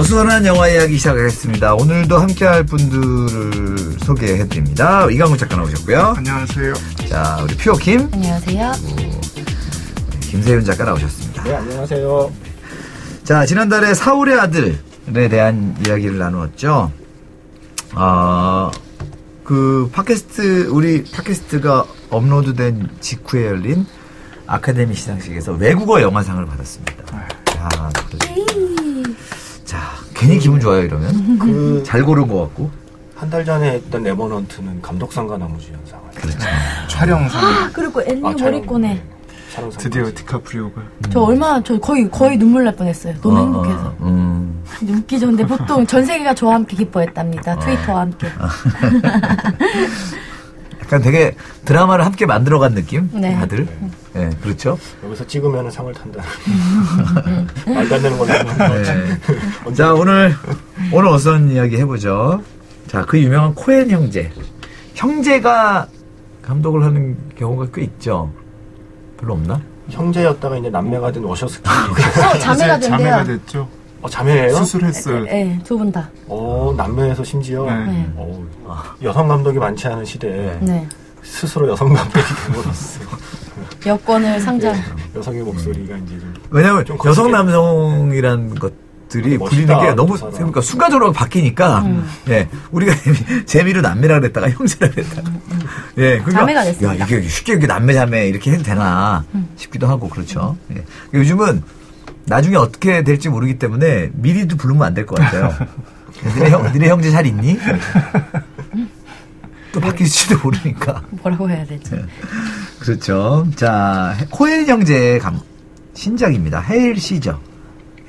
자, 어수선한 영화 이야기 시작하겠습니다. 오늘도 함께할 분들을 소개해드립니다. 이강훈 작가 나오셨고요. 안녕하세요. 자, 우리 퓨어킴, 안녕하세요. 김세윤 작가 나오셨습니다. 네, 안녕하세요. 자, 지난달에 사울의 아들에 대한 이야기를 나누었죠. 아, 그 팟캐스트, 우리 팟캐스트가 업로드된 직후에 열린 아카데미 시상식에서 외국어 영화상을 받았습니다. 괜히 기분 좋아요, 이러면. 그, 잘 고른 것 같고. 한 달 전에 했던 레버넌트는 감독상과 남우주연상. 그렇죠. 촬영상 아, 그리고 엔니오 모리꼬네. 촬영상. 드디어 디카프리오가 저 얼마나 저 거의 거의 눈물 날 뻔했어요. 너무 어, 행복해서. 어, 음. 근데 웃기죠. 근데 보통 전 세계가 저와 함께 기뻐했답니다. 트위터와 함께. 약간 되게 드라마를 함께 만들어간 느낌? 네. 다들? 네, 그렇죠. 여기서 찍으면 상을 탄다. 말도 안 되는 걸로. 네. 자, 오늘, 오늘 어떤 이야기 해보죠. 자, 그 유명한 코엔 형제. 형제가 감독을 하는 경우가 꽤 있죠. 별로 없나? 형제였다가 이제 남매가 된 워셔스키. 어, 자매가 이제 자매가 된대요. 됐죠. 어, 자매예요? 수술했어요. 네, 두 분 다. 어, 남매에서 심지어. 네. 네. 어, 여성 감독이 많지 않은 시대에 네. 스스로 여성 감독이 되므로써 여권을 상장. 여성의 목소리가 이제 좀 왜냐면 좀 여성 거칠게. 남성이란 것들이 멋있다, 불리는 게 너무 그 사람. 그러니까 순간적으로 바뀌니까 예 우리가 재미로 남매라 그랬다가 형제라 그랬다가 예 그러니까 자매가 됐습니다. 야 이게 쉽게 이게 남매 자매 이렇게 해도 되나 싶기도 하고 그렇죠 예. 요즘은 나중에 어떻게 될지 모르기 때문에 미리도 부르면 안 될 것 같아요 니네, 형, 니네 형제 잘 있니 또 바뀔지도 모르니까 뭐라고 해야 되지? 그렇죠. 자, 코엔 형제의 감, 신작입니다. 헤일 시저.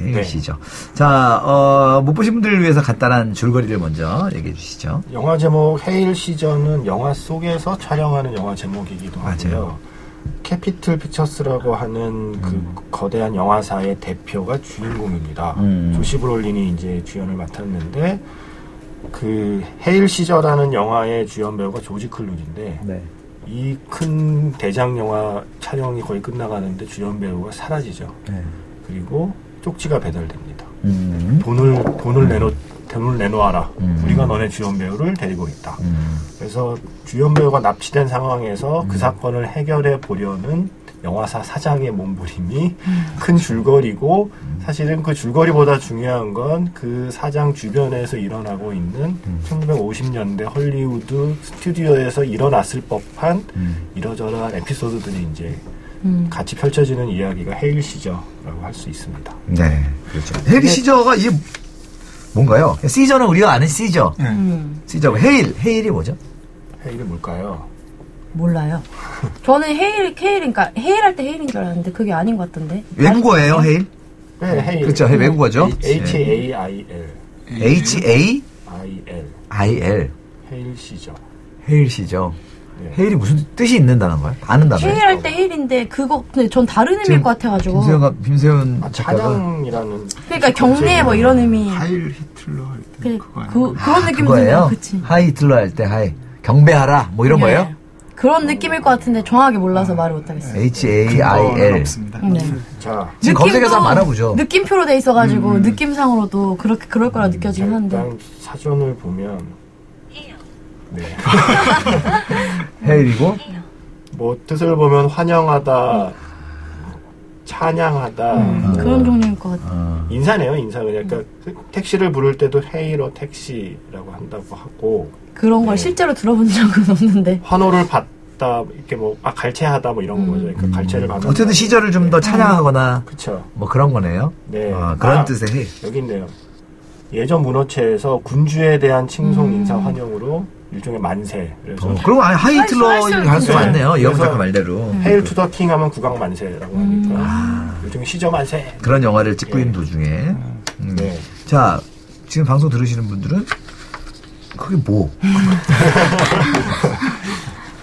헤일 네. 시저. 자, 어, 못 보신 분들을 위해서 간단한 줄거리를 먼저 얘기해 주시죠. 영화 제목 헤일 시전은 영화 속에서 촬영하는 영화 제목이기도 맞아요. 하고요. 캐피틀 피처스라고 하는 그 거대한 영화사의 대표가 주인공입니다. 음. 조시 브롤린이 이제 주연을 맡았는데 그 헤일 시저라는 영화의 주연 배우가 조지 클루니인데 네. 이큰 대장 영화 촬영이 거의 끝나가는데 주연 배우가 사라지죠. 네. 그리고 쪽지가 배달됩니다. 음. 돈을 돈을 내놓 돈을 내놓아라. 음. 우리가 너네 주연 배우를 데리고 있다. 음. 그래서 주연 배우가 납치된 상황에서 그 사건을 해결해 보려는 영화사 사장의 몸부림이 큰 줄거리고 사실은 그 줄거리보다 중요한 건 그 사장 주변에서 일어나고 있는 1950년대 헐리우드 스튜디오에서 일어났을 법한 음. 이러저러한 에피소드들이 이제 음. 같이 펼쳐지는 이야기가 헤일 시저라고 할 수 있습니다. 네. 그렇죠. 헤일 시저가 이게 뭔가요? 시저는 우리가 아는 시저. 네. 음, 시저. 헤일. 헤일이 뭐죠? 헤일이 뭘까요? 몰라요. 저는 헤일, 헤일인가, 헤일 할 때 헤일인 줄 알았는데 그게 아닌 것 같던데. 외국어예요, 헤일? 네, 헤일. 그렇죠. 헤일 외국어죠? H A I L H-A-I-L. I L 헤일 시저. 헤일 시저. 네. 헤일이 무슨 뜻이 있는 단어인가요? 아는 단어예요? 헤일할 때 헤일인데 그거 근데 전 다른 의미일 것 같아가지고. 김세현, 김세현 아, 작가가 차장이라는 그러니까 경례 뭐 이런 의미. 하일 히틀러 할 때 그, 그거 그, 아니에요? 그런 느낌이 그거예요? 들어요. 그치. 하일 히틀러 할 때 하일 경배하라 뭐 이런 네. 거예요? 그런 느낌일 것 같은데 정확하게 몰라서 말을 못하겠어요. H A I L 없습니다. 네. 자, 지금 검색해서 한번 알아보죠. 느낌표로 돼 있어가지고 느낌상으로도 그렇게 그럴 거라 느껴지긴 한데. 일단 사전을 보면 네. 헤일이고 뭐 뜻을 보면 환영하다, 찬양하다, 음, 그런 종류일 것 같아. 어, 인사네요, 인사. 그러니까 택시를 부를 때도 헤이러 택시라고 한다고 하고 그런 걸 네. 실제로 들어본 적은 없는데. 환호를 받다 이렇게 뭐 아 갈채하다 뭐 이런 거죠. 그러니까 갈채를 받는 어쨌든 시절을 좀 더 찬양하거나 그렇죠. 뭐 그런 거네요. 네. 아, 그런 아, 뜻의 헤일. 여기 있네요. 예전 문어체에서 군주에 대한 칭송 음. 인사 환영으로 일종의 만세. 그래서 어, 그럼 아예 하이 할수- 들러 할수 할수 있는데. 많네요. 이영 작가 말대로 헤일 투 더 킹 하면 국왕 만세라고 하니까 아. 일종의 시저 만세. 그런 영화를 찍고 예. 있는 도중에 음. 네. 자 지금 방송 들으시는 분들은 그게 뭐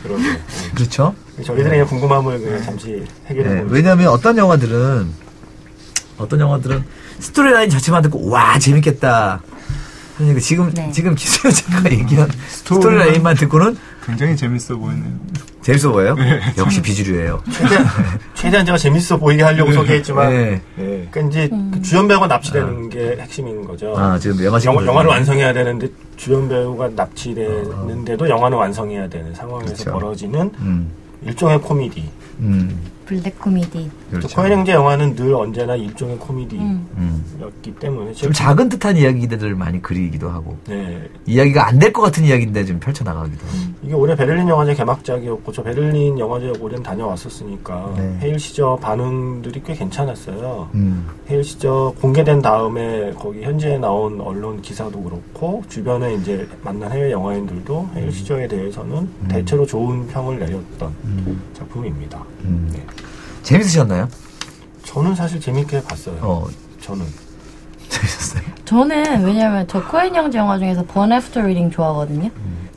그러게. 네. 그렇죠? 저희들의 궁금함을 그냥 잠시 해결해 네, 보죠. 왜냐하면 어떤 영화들은 어떤 영화들은 스토리라인 자체만 듣고 와 재밌겠다 사실 그 지금 네. 지금 기수 작가가 얘기한 스토리만- 스토리라인만 듣고는 굉장히 재밌어 보이네요. 재밌어 보여요. 네. 역시 비주류예요. 최대한, 최대한 제가 재밌어 보이게 하려고 소개했지만, 네. 네. 그러니까 이제 그 주연 배우가 납치되는 게 핵심인 거죠. 아 지금 영화 영화를 완성해야 되는데 주연 배우가 납치되는데도 영화는 완성해야 되는 상황에서 그렇죠. 벌어지는 음, 일종의 코미디. 음, 블랙 코미디. 그렇죠. 코엔 형제 영화는 늘 언제나 일종의 코미디였기 음. 때문에 좀 작은 듯한 이야기들을 많이 그리기도 하고 네. 이야기가 안 될 것 같은 이야기인데 좀 펼쳐나가기도 하고 이게 올해 베를린 영화제 개막작이었고 저 베를린 영화제 올해는 다녀왔었으니까 네. 헤일 시저 반응들이 꽤 괜찮았어요. 음, 헤일 시저 공개된 다음에 거기 현지에 나온 언론 기사도 그렇고 주변에 이제 만난 해외 영화인들도 헤일 시저에 대해서는 대체로 좋은 평을 내렸던 음, 작품입니다. 음. 네. 재밌으셨나요? 저는 사실 재밌게 봤어요. 어 저는 재밌었어요. 저는 왜냐면 저 코엔 형제 영화 중에서 Burn After Reading 좋아하거든요.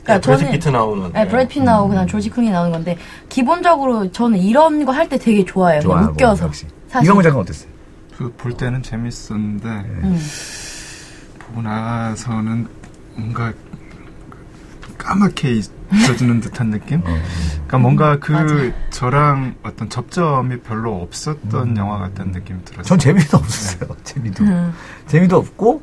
그러니까 네, 브래드 저는 피트 나오는 네, 브래드 핏 나오고 그다음 조지 클루니 나오는 건데 기본적으로 저는 이런 거 할 때 되게 좋아해요. 좋아요. 웃겨서. 사실. 이광호 작가 어땠어요? 그 볼 때는 재밌었는데 음. 보고 나서는 뭔가 까맣게 잊혀지는 듯한 느낌? 어. 그러니까 뭔가 그 맞아요. 저랑 어떤 접점이 별로 없었던 영화 같다는 느낌이 들었어요. 전 재미도 없었어요. 재미도 음. 재미도 없고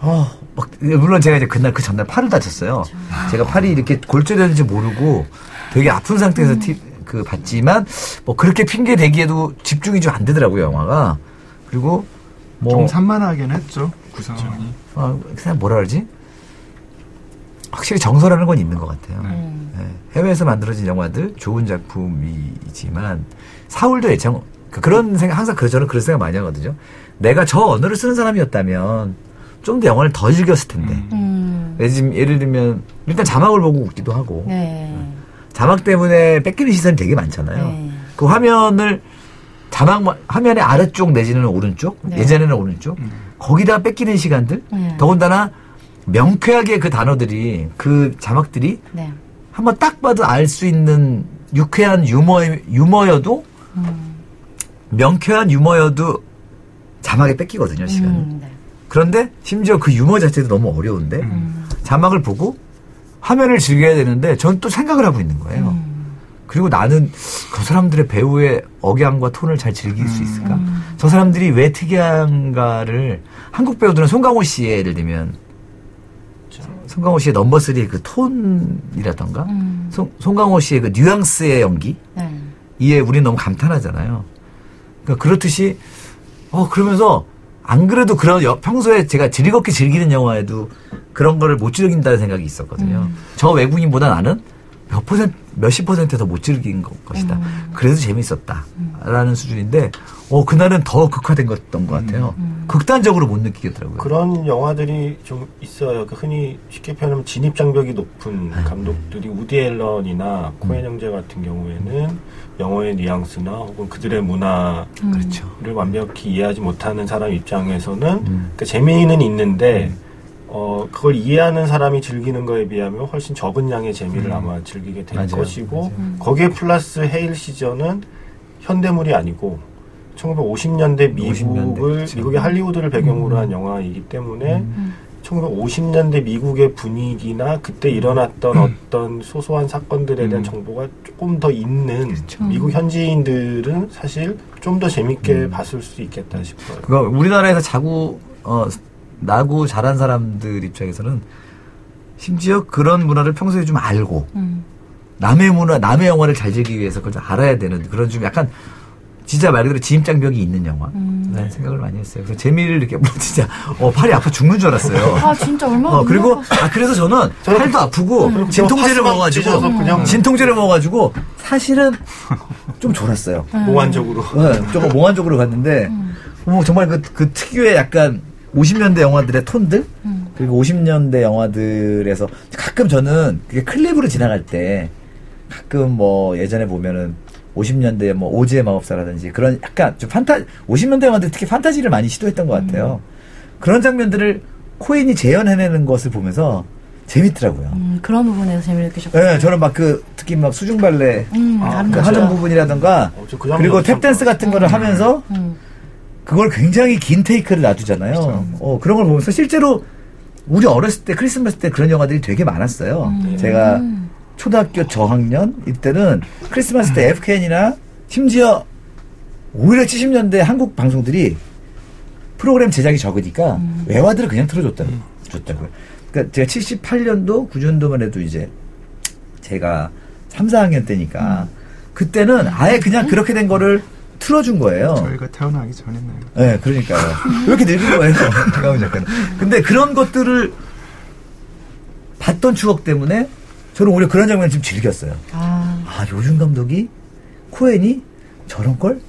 어, 막 물론 제가 이제 그날 그 전날 팔을 다쳤어요. 제가 팔이 이렇게 골절되는지 모르고 되게 아픈 상태에서 티, 그 봤지만 뭐 그렇게 핑계 대기에도 집중이 좀 안 되더라고요 영화가. 그리고 뭐 좀 산만하긴 했죠 구성이. 아, 그냥 뭐라 그러지? 확실히 정서라는 건 있는 것 같아요. 네. 음. 예, 해외에서 만들어진 영화들 좋은 작품이지만 사울도 예참 그- 그런 생각 항상 그 저는 그런 생각 많이 하거든요. 내가 저 언어를 쓰는 사람이었다면 좀 더 영화를 더 즐겼을 텐데. 음. 음. 예를, 들- 예를 들면 일단 자막을 보고 웃기도 하고 네. 자막 때문에 뺏기는 시선이 되게 많잖아요. 네. 그 화면을 자막 화면의 아래쪽 내지는 오른쪽 네. 예전에는 오른쪽 음. 거기다 뺏기는 시간들 네. 더군다나 명쾌하게 그 단어들이 그 자막들이 네. 한번 딱 봐도 알 수 있는 유쾌한 유머 유머여도 음. 명쾌한 유머여도 자막에 뺏기거든요 시간. 은 음. 네. 그런데 심지어 그 유머 자체도 너무 어려운데 음. 자막을 보고 화면을 즐겨야 되는데 전또 생각을 하고 있는 거예요. 음. 그리고 나는 그 사람들의 배우의 억양과 톤을 잘 즐길 수 있을까? 음. 저 사람들이 왜 특이한가를 한국 배우들은 송강호 씨의 예를 들면 송강호 씨의 넘버 3의 그 톤이라던가 음. 송, 송강호 씨의 그 뉘앙스의 연기 네. 이에 우리는 너무 감탄하잖아요. 그러니까 그렇듯이 어 그러면서 안 그래도 그런 여- 평소에 제가 즐겁게 즐기는 영화에도 그런 거를 못 즐긴다는 생각이 있었거든요. 음. 저 외국인보다 나는 몇 퍼센트 몇십 퍼센트 더 못 즐긴 것- 것이다. 음. 그래도 재밌었다라는 수준인데 어 그날은 더 극화된 것던 것 같아요. 음. 극단적으로 못 느끼겠더라고요. 그런 영화들이 좀 있어요. 그 흔히 쉽게 표현하면 진입 장벽이 높은 아, 감독들이 우디 앨런이나 음. 코엔 형제 같은 경우에는 영어의 뉘앙스나 혹은 그들의 문화를 음. 그렇죠. 완벽히 이해하지 못하는 사람 입장에서는 음. 그 재미는 있는데 어 그걸 이해하는 사람이 즐기는 거에 비하면 훨씬 적은 양의 재미를 음. 아마 즐기게 될 맞아요. 것이고 맞아요. 음. 거기에 플러스 헤일 시저는 현대물이 아니고 1950년대 50년대, 미국을 그쵸. 미국의 할리우드를 배경으로 음. 한 영화이기 때문에 음. 1950년대 미국의 분위기나 그때 일어났던 어떤 소소한 사건들에 대한 음. 정보가 조금 더 있는 그렇죠. 미국 현지인들은 사실 좀 더 재밌게 음. 봤을 수 있겠다 싶어요. 그거 우리나라에서 자고 어 나고 자란 사람들 입장에서는 심지어 그런 문화를 평소에 좀 알고 음. 남의 문화, 남의 영화를 잘 즐기기 위해서 그걸 좀 알아야 되는 그런 좀 약간 진짜 말 그대로 진입장벽이 있는 영화. 음. 라는 생각을 많이 했어요. 그래서 재미를 이렇게 물론 진짜 어 팔이 아파 죽는 줄 알았어요. 아 진짜 얼마나 어 그리고. 아 그래서 저는 팔도 아프고 그리고 진통제를 파스만 먹어가지고 그냥 진통제를 먹어가지고 사실은 좀 졸았어요. 음. 몽환적으로 네, 조금 몽환적으로 갔는데 음. 어, 정말 그, 그 특유의 약간 50년대 영화들의 톤들 음. 그리고 50년대 영화들에서 가끔 저는 그게 클립으로 지나갈 때 가끔 뭐 예전에 보면은 50년대 뭐 오즈의 마법사라든지 그런 약간 좀 판타 50년대 영화들 특히 판타지를 많이 시도했던 것 같아요. 그런 장면들을 코엔이 재현해내는 것을 보면서 재밌더라고요. 음, 그런 부분에서 재미를 느끼셨고. 예, 저는 막 그 특히 막 수중 발레 음, 아, 그. 하는 부분이라던가 어, 장면 그리고 참 탭댄스 같은 거를 하면서 음. 그걸 굉장히 긴 테이크를 놔두잖아요. 어, 그런 걸 보면서 실제로 우리 어렸을 때 크리스마스 때 그런 영화들이 되게 많았어요. 음. 제가 초등학교 저학년 이때는 크리스마스 때 FKN이나 심지어 오히려 70년대 한국 방송들이 프로그램 제작이 적으니까 외화들을 그냥 틀어줬다고. 줬다고요. 그러니까 제가 78년도, 9년도만 해도 이제 제가 3, 4학년 때니까 그때는 아예 그냥 그렇게 된 거를 틀어준 거예요. 저희가 태어나기 전이네요. 네, 그러니까요. 왜 이렇게 늙은 거예요? 강훈 작가는. 근데 그런 것들을 봤던 추억 때문에 저는 오히려 그런 장면을 좀 즐겼어요. 아, 아, 요즘 감독이 코엔이 저런 걸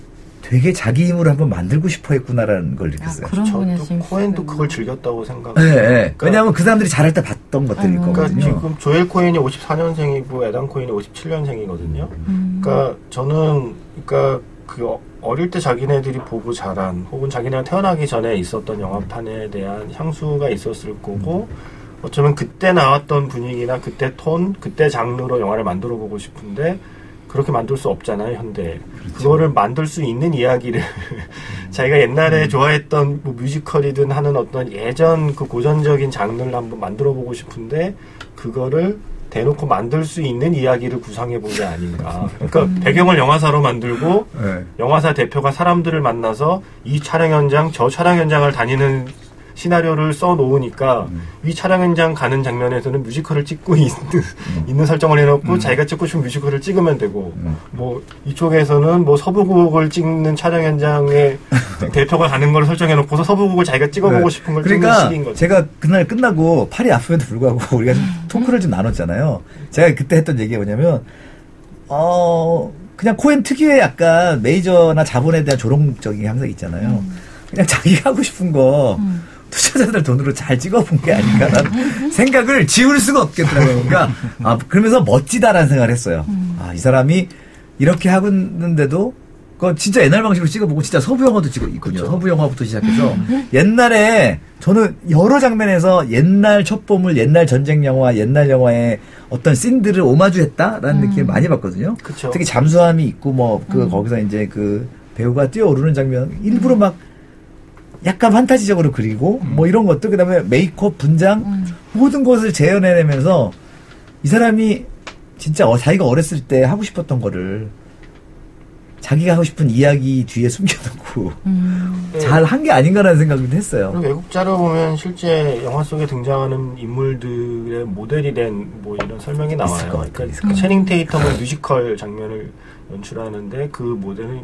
되게 자기 힘으로 한번 만들고 싶어 했구나라는 걸 아, 느꼈어요. 그런 부분이 저도 코엔도 그걸 즐겼다고 생각해요. 네, 네. 그러니까 왜냐하면 그 사람들이 잘할 때 봤던 것들일 음. 그러니까 거거든요. 지금 조엘 코엔이 54년생이고 에단 코엔이 57년생이거든요. 음. 그러니까 저는 그러니까 그 어- 어릴 때 자기네들이 보고 자란 혹은 자기네가 태어나기 전에 있었던 영화판에 대한 향수가 있었을 거고 어쩌면 그때 나왔던 분위기나 그때 톤, 그때 장르로 영화를 만들어 보고 싶은데 그렇게 만들 수 없잖아요 현대. 그렇죠. 그거를 만들 수 있는 이야기를 자기가 옛날에 좋아했던 뭐 뮤지컬이든 하는 어떤 예전 그 고전적인 장르를 한번 만들어 보고 싶은데 그거를 대놓고 만들 수 있는 이야기를 구상해 본 게 아닌가. 그러니까 배경을 영화사로 만들고 네. 영화사 대표가 사람들을 만나서 이 촬영 현장, 저 촬영 현장을 다니는 시나리오를 써 놓으니까 이 촬영 현장 가는 장면에서는 뮤지컬을 찍고 있는, 있는 설정을 해놓고 자기가 찍고 싶은 뮤지컬을 찍으면 되고 음. 뭐 이쪽에서는 뭐 서부곡을 찍는 촬영 현장에 대표가 가는 걸 설정해놓고서 서부곡을 자기가 찍어보고 네. 싶은 걸 그러니까 찍는 식인 거죠. 제가 그날 끝나고 팔이 아프면도 불구하고 우리가 좀 토크를 좀 나눴잖아요. 제가 그때 했던 얘기가 뭐냐면 어 그냥 코엔 특유의 약간 메이저나 자본에 대한 조롱적인 게 항상 있잖아요. 그냥 자기가 하고 싶은 거 투자자들 돈으로 잘 찍어본 게 아닌가라는 생각을 지울 수가 없겠더라고요. 그러니까 아 그러면서 멋지다라는 생각을 했어요. 아 이 사람이 이렇게 하고 있는데도 그 진짜 옛날 방식으로 찍어보고 진짜 서부 영화도 찍어 있군요. 서부 영화부터 시작해서 옛날에 저는 여러 장면에서 옛날 첩보물, 옛날 전쟁 영화, 옛날 영화의 어떤 씬들을 오마주했다라는 느낌을 많이 받거든요. 그쵸. 특히 잠수함이 있고 뭐그 거기서 이제 그 배우가 뛰어오르는 장면 일부러 막 약간 판타지적으로 그리고 뭐 이런 것들 그다음에 메이크업 분장 모든 것을 재현해내면서 이 사람이 진짜 어, 자기가 어렸을 때 하고 싶었던 거를 자기가 하고 싶은 이야기 뒤에 숨겨놓고 음. 네. 잘한 게 아닌가라는 생각도 했어요. 그리고 외국자료 보면 실제 영화 속에 등장하는 인물들의 모델이 된 뭐 이런 설명이 나와요. 것 같아요. 그러니까 있을 것그 채닝 테이텀은 뮤지컬 장면을 연출하는데 그 모델은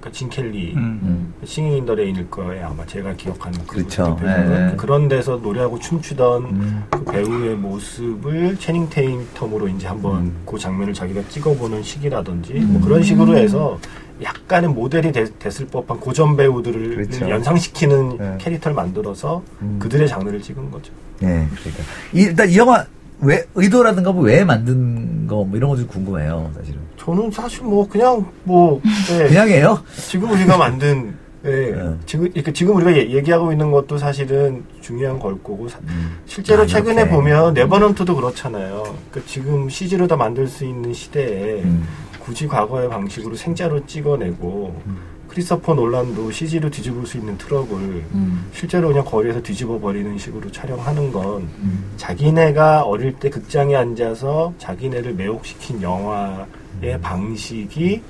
그러니까 진 켈리 음. 음. Singin' in the Rain일 거예요. 아마 제가 기억하는 그 그렇죠. 배우는. 네. 그런 데서 노래하고 춤추던 음. 그 배우의 모습을 채닝 테이텀으로 이제 한번 음. 그 장면을 자기가 찍어보는 식이라든지 뭐 그런 식으로 해서 약간의 모델이 되- 됐을 법한 고전 배우들을 그렇죠. 연상시키는 네. 캐릭터를 만들어서 음. 그들의 장르를 찍은 거죠. 네, 그러니까 이, 일단 이 영화 왜 의도라든가 뭐 왜 만든 거 뭐 이런 것도 궁금해요, 사실은. 저는 사실 뭐 그냥 뭐 네, 그냥이에요. 지금 우리가 만든 네, 네. 지금 이렇게 지금 우리가 얘- 얘기하고 있는 것도 사실은 중요한 걸 거고 사- 음. 실제로 아, 최근에 이렇게. 보면 네버넌트도 그렇잖아요. 그 지금 CG로 다 만들 수 있는 시대에 음. 굳이 과거의 방식으로 생자로 찍어내고 음. 크리스토퍼 놀란도 CG로 뒤집을 수 있는 트럭을 음. 실제로 그냥 거리에서 뒤집어 버리는 식으로 촬영하는 건 음. 자기네가 어릴 때 극장에 앉아서 자기네를 매혹시킨 영화 의 음. 방식이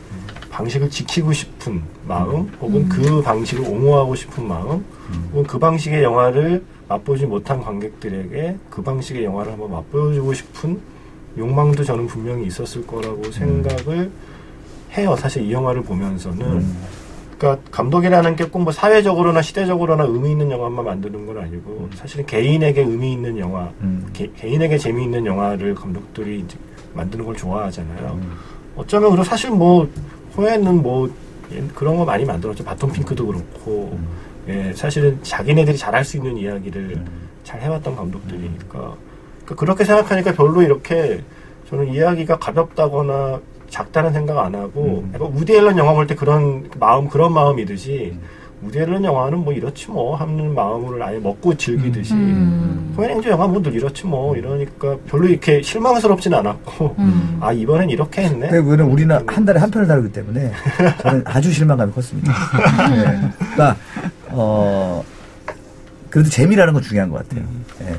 방식을 지키고 싶은 마음 혹은 그 방식을 옹호하고 싶은 마음 혹은 그 방식의 영화를 맛보지 못한 관객들에게 그 방식의 영화를 한번 맛보여주고 싶은 욕망도 저는 분명히 있었을 거라고 생각을 해요. 사실 이 영화를 보면서는 음. 그러니까 감독이라는 게 꼭 뭐 사회적으로나 시대적으로나 의미 있는 영화만 만드는 건 아니고 사실은 개인에게 의미 있는 영화, 음. 개, 개인에게 재미있는 영화를 감독들이 이제 만드는 걸 좋아하잖아요. 음. 어쩌면 그리고 사실 뭐 호에는 뭐 예, 그런 거 많이 만들었죠. 바톤 핑크도 그렇고 음. 예, 사실은 자기네들이 잘할 수 있는 이야기를 잘 해왔던 감독들이니까 그러니까 그렇게 생각하니까 별로 이렇게 저는 이야기가 가볍다거나 작다는 생각 안 하고 음. 우디 앨런 영화 볼 때 그런 마음 그런 마음이듯이 앨런 영화는 뭐 이렇지 뭐 하는 마음을 아예 먹고 즐기듯이 음. 호연행조 영화 뭐늘 이렇지 뭐 이러니까 별로 이렇게 실망스럽진 않았고 음. 아 이번엔 이렇게 했네. 근데 그거는 우리는 한 달에 한 편을 다루기 때문에 저는 아주 실망감이 컸습니다. 네. 그러니까 어 그래도 재미라는 건 중요한 것 같아요. 예.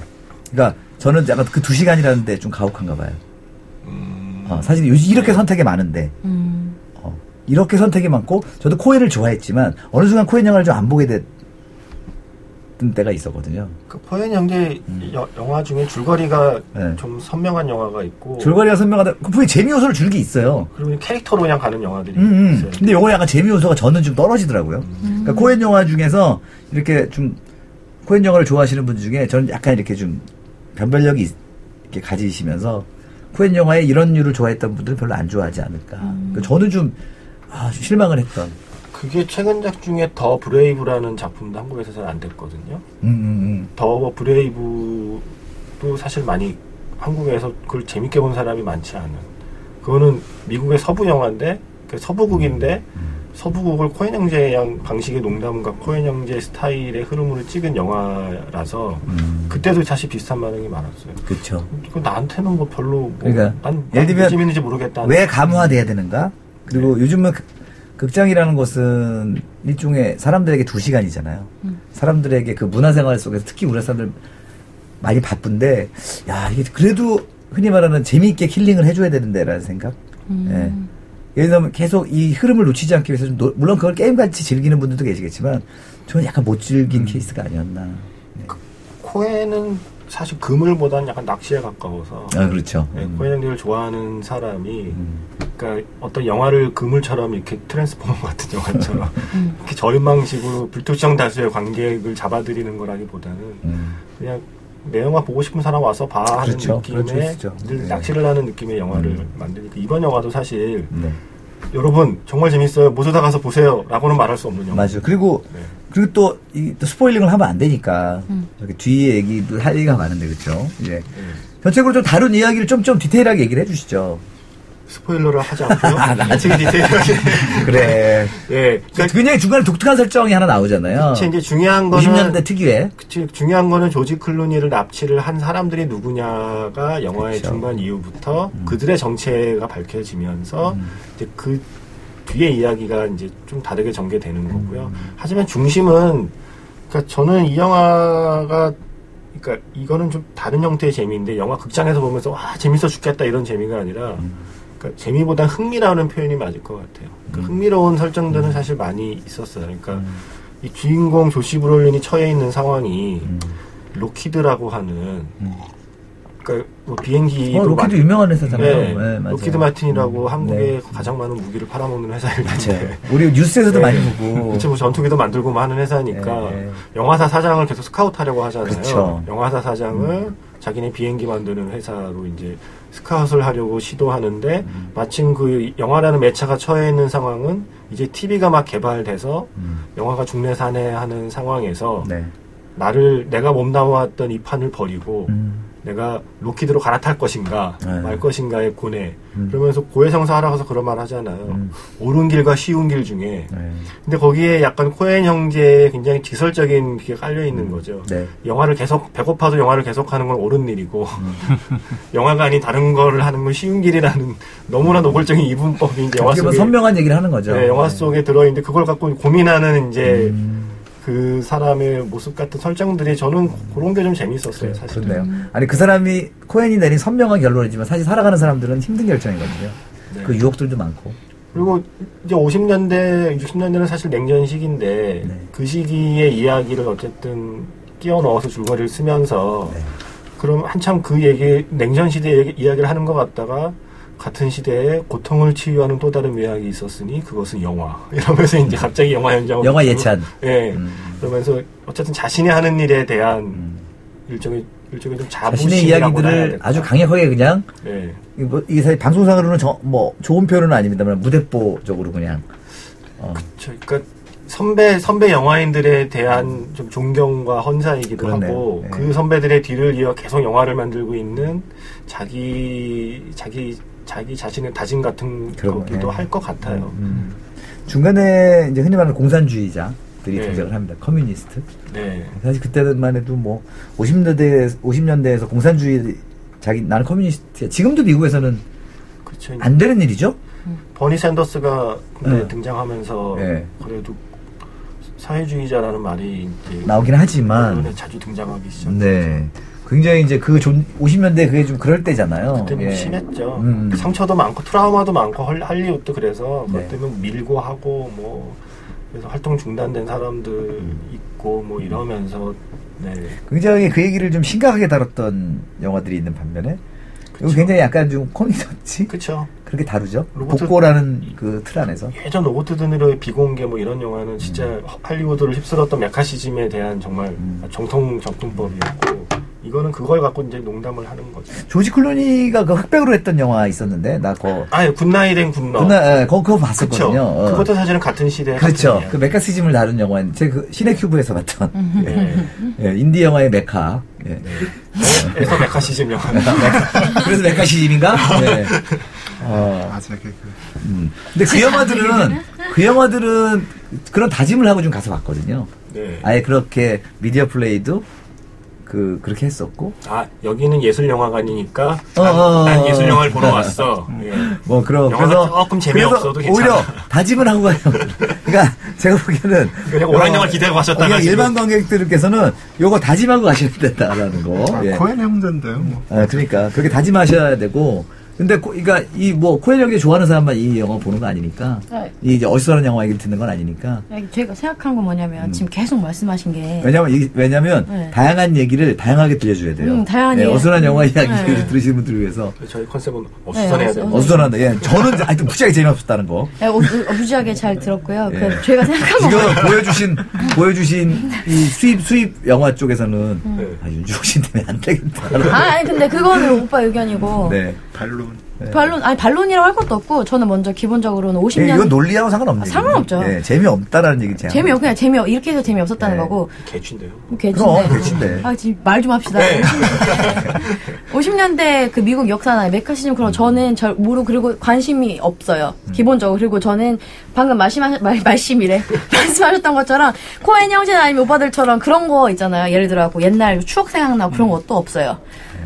그러니까 저는 약간 그 두 시간이라는데 좀 가혹한가 봐요. 음, 어, 사실 요즘 이렇게 선택이 많은데 음. 어, 이렇게 선택이 많고 저도 코엔을 좋아했지만 어느 순간 코엔 영화를 좀 안 보게 됐던 때가 있었거든요. 그 포엔 형제 여- 영화 중에 줄거리가 네. 좀 선명한 영화가 있고 줄거리가 선명하다. 그 분명히 재미 요소를 줄게 있어요. 그리고 캐릭터로 그냥 가는 영화들이 음, 음. 있어요. 근데 요거 약간 재미 요소가 저는 좀 떨어지더라고요. 그러니까 코엔 영화 중에서 이렇게 좀 코엔 영화를 좋아하시는 분 중에 저는 약간 이렇게 좀 변별력이 있- 이렇게 가지시면서 코엔 영화에 이런 류를 좋아했던 분들은 별로 안 좋아하지 않을까. 그러니까 저는 좀, 아, 좀 실망을 했던. 그게 최근작 중에 The Brave라는 작품도 한국에서 잘 안 됐거든요. 음, 음, The Brave도 사실 많이 한국에서 그걸 재밌게 본 사람이 많지 않은. 그거는 미국의 서부 영화인데 그 서부국인데 서부국을 코엔 형제 양 방식의 농담과 코엔 형제 스타일의 흐름으로 찍은 영화라서 음. 그때도 사실 비슷한 반응이 많았어요. 그쵸. 그 나한테는 뭐 별로 뭐 그러니까 난, 예를 들면 모르겠다. 왜 가무화돼야 되는가? 그리고 요즘은 극- 극장이라는 것은 일종의 사람들에게 두 시간이잖아요. 사람들에게 그 문화생활 속에서 특히 우리 사람들 많이 바쁜데, 야, 이게 그래도 흔히 말하는 재미있게 힐링을 해줘야 되는데라는 생각? 예. 예를 들면 계속 이 흐름을 놓치지 않기 위해서 좀 노- 물론 그걸 게임같이 즐기는 분들도 계시겠지만, 저는 약간 못 즐긴 케이스가 아니었나. 코엔은 사실 그물보다는 약간 낚시에 가까워서 아, 그렇죠. 네, 음. 코엔 형제를 좋아하는 사람이 음. 그러니까 어떤 영화를 그물처럼 이렇게 트랜스포머 같은 영화처럼 음. 이렇게 저인망식으로 불특정 다수의 관객을 잡아들이는 거라기보다는 음. 그냥 내 영화 보고 싶은 사람 와서 봐 하는 그렇죠. 느낌의 있죠. 늘 네. 낚시를 하는 느낌의 영화를 음. 만드니까 이번 영화도 사실 네. 여러분 정말 재밌어요 모두 다 가서 보세요라고는 말할 수 없는 영화. 맞아요. 그리고 네. 그리고 또, 이, 또 스포일링을 하면 안 되니까 음. 저기 뒤에 얘기도 할 얘기가 많은데 그렇죠. 이제 네. 전체적으로 좀 다른 이야기를 좀 좀 디테일하게 얘기를 해주시죠. 스포일러를 하지 않고요. 아, 나 되게 디테일하게. 그래. 예. 그러니까 굉장히 중간에 독특한 설정이 하나 나오잖아요. 그치, 이제 중요한 거는 50년대 특유의. 그치, 중요한 거는 조지 클루니를 납치를 한 사람들이 누구냐가 영화의 그쵸. 중반 이후부터 음. 그들의 정체가 밝혀지면서 이제 그 뒤에 이야기가 이제 좀 다르게 전개되는 거고요. 음. 하지만 중심은 그러니까 저는 이 영화가 그러니까 이거는 좀 다른 형태의 재미인데 영화 극장에서 보면서 와 재밌어 죽겠다 이런 재미가 아니라 음. 그러니까 재미보다 흥미라는 표현이 맞을 것 같아요. 그 음. 흥미로운 설정들은 사실 많이 있었어요. 그러니까 음. 이 주인공 조시 브롤린이 처해 있는 상황이 음. 록히드라고 하는 음. 그러니까 뭐 비행기도 어, 록히드 마- 유명한 회사잖아요. 네, 네, 맞아요. 록히드 마틴이라고 음, 한국에 네. 가장 많은 무기를 팔아먹는. 텐데 우리 뉴스에서도 네. 많이 보고. 그치 뭐 전투기도 만들고 뭐 하는 회사니까 네. 영화사 사장을 계속 스카우트하려고 하잖아요. 그쵸. 영화사 사장을 자기네 비행기 만드는 회사로 이제 스카웃을 하려고 시도하는데 음. 마침 그 영화라는 매체가 처해 있는 상황은 이제 TV가 막 개발돼서 음. 영화가 중내 산해하는 상황에서 네. 나를 내가 몸담았던 이 판을 버리고 음. 내가 로키드로 갈아탈 것인가 네. 말 것인가의 고뇌 음. 그러면서 고해성사 하라고서 그런 말 하잖아요. 음. 옳은 길과 쉬운 길 중에 네. 근데 거기에 약간 코엔 형제의 굉장히 지설적인 게 깔려 있는 거죠. 네. 영화를 계속 배고파도 영화를 계속 하는 건 옳은 일이고 음. 영화가 아닌 다른 거를 하는 건 쉬운 길이라는 너무나 노골적인 이분법이 이제 영화 보면 속에 선명한 얘기를 하는 거죠. 네, 영화 속에 들어 있는데 그걸 갖고 고민하는 이제 음. 그 사람의 모습 같은 설정들이 저는 그런 게 좀 재밌었어요, 사실. 그렇네요. 아니 그 사람이 코엔이 내린 선명한 결론이지만 사실 살아가는 사람들은 힘든 결정이거든요. 네. 그 유혹들도 많고. 그리고 이제 50년대, 60년대는 사실 냉전 시기인데 네. 그 시기의 이야기를 어쨌든 끼워 넣어서 줄거리를 쓰면서 네. 그럼 한참 그 얘기, 냉전 시대 이야기를 하는 것 같다가 같은 시대에 고통을 치유하는 또 다른 외학이 있었으니 그것은 영화. 이러면서 이제 갑자기 영화 현장으로. 영화 예찬. 예. 음. 그러면서 어쨌든 자신이 하는 일에 대한 음. 일종의, 일종의 좀 자신의 이야기들을? 아주 강력하게 그냥 예. 뭐 이게 사실 방송상으로는 저, 뭐 좋은 표현은 아닙니다만 무대뽀적으로 그냥 어, 저, 그러니까 선배 선배 영화인들에 대한 좀 존경과 헌사이기도 그렇네요. 하고 네. 그 선배들의 뒤를 이어 계속 영화를 만들고 있는 자기 자기 자기 자신의 다짐 같은 거, 거기도 네. 할것 같아요. 음. 중간에 이제 흔히 말하는 공산주의자 들이 네. 등장을 합니다. communist. 네. 사실 그때만 해도 뭐 50년대 50년대에서 공산주의 자기 나는 communist야. 지금도 미국에서는 그렇죠. 안 되는 일이죠. 버니 샌더스가 네. 등장하면서 네. 그래도 사회주의자라는 말이 나오긴 하지만 자주 등장하기 시작. 네. 굉장히 이제 그 50년대 그게 좀 그럴 때잖아요. 그때 예. 심했죠. 음. 상처도 많고 트라우마도 많고 헐- 할리우드도 그래서 네. 그것 때문에 밀고 하고 뭐 그래서 활동 중단된 사람들 음. 있고 뭐 이러면서 네. 굉장히 그 얘기를 좀 심각하게 다뤘던 영화들이 있는 반면에 이거 그쵸. 굉장히 약간 좀 코미디 터치 그쵸. 그렇게 다루죠. 복고라는 그 틀 안에서. 예전 로버트 드니로의 비공개 뭐 이런 영화는 진짜 음. 할리우드를 휩쓸었던 메카시즘에 대한 정말 정통 접근법이었고 이거는 그걸 갖고 이제 농담을 하는 거죠. 조지 클루니가 그 흑백으로 했던 영화 있었는데 나 그거 아, Good Night, and Good Luck. 그나 예, 그거, 그거. 봤었거든요. 어. 그것도 사실은 같은 시대에 그렇죠. 같은 그 매카시즘을 다룬 영화인데 제가 그 시네큐브에서 봤던 네. 예, 인디 영화의 메카. 예. 에서 매카시즘 영화. 그래서 매카시즘인가? 예. 어, 맞아, 그, 그 음. 근데 그 영화들은 그 영화들은 그런 다짐을 하고 좀 가서 봤거든요. 네. 아예 그렇게 미디어 플레이도 그 그렇게 했었고 아 여기는 예술 영화관이니까 어, 난, 어, 난 어, 예술 어. 영화를 보러 왔어. 예. 뭐 그런 그래서 조금 재미없어도 그래서 괜찮아. 오히려 다짐을 하고 가요. 그러니까 제가 보기에는 그냥 오락 영화 기대하고 가셨다가. 일반 관객들께서는 요거 다짐하고 가셔야 된다라는 거. 아, 예. 코엔 형제인데요, 뭐. 아, 그러니까 그렇게 다짐하셔야 되고 근데 코, 그러니까 이 뭐 코엘 형제 좋아하는 사람만 이 영화 보는 거 아니니까 네. 이 이제 어디서라는 영화 얘기를 듣는 건 아니니까 제가 생각한 건 뭐냐면 지금 계속 말씀하신 게 왜냐면 이, 왜냐면 네. 다양한 얘기를 다양하게 들려줘야 돼요. 음, 다양한 예, 얘기. 어수선한 영화 이야기를 네. 들으시는 분들을 위해서 저희 컨셉은 어수선해야 네, 돼요. 어수- 어수선한데 예, 저는 하여튼 무지하게 재미없었다는 거. 네, 어, 어부지하게 잘 들었고요. 예. 그 제가 생각한 건 지금 보여주신 보여주신 이 수입 수입 영화 쪽에서는 네. 아, 윤주호 씨 때문에 안 되겠다. 아, 아니 근데 그거는 오빠 의견이고 네. 반 론. 반론 아니 반론이라고 할 것도 없고 저는 먼저 기본적으로는 예, 50년 이건 논리하고 상관없는 아, 상관없죠. 예, 재미없다라는 얘기 제가. 재미없 그냥 재미없 이렇게 해서 재미없었다는 네. 거고 개취인데요. 개친데. 그럼, 개친데. 아, 지금 말 좀 합시다. 네. 50년대 그 미국 역사나 메카시즘 그런 저는 잘 모르고 그리고 관심이 없어요. 기본적으로. 그리고 저는 방금 말씀하, 말, 말씀이래. 말씀하셨던 것처럼 코엔 형제나 아니면 오빠들처럼 그런 거 있잖아요. 예를 들어 갖고 옛날 추억 생각나고 그런 것도 없어요.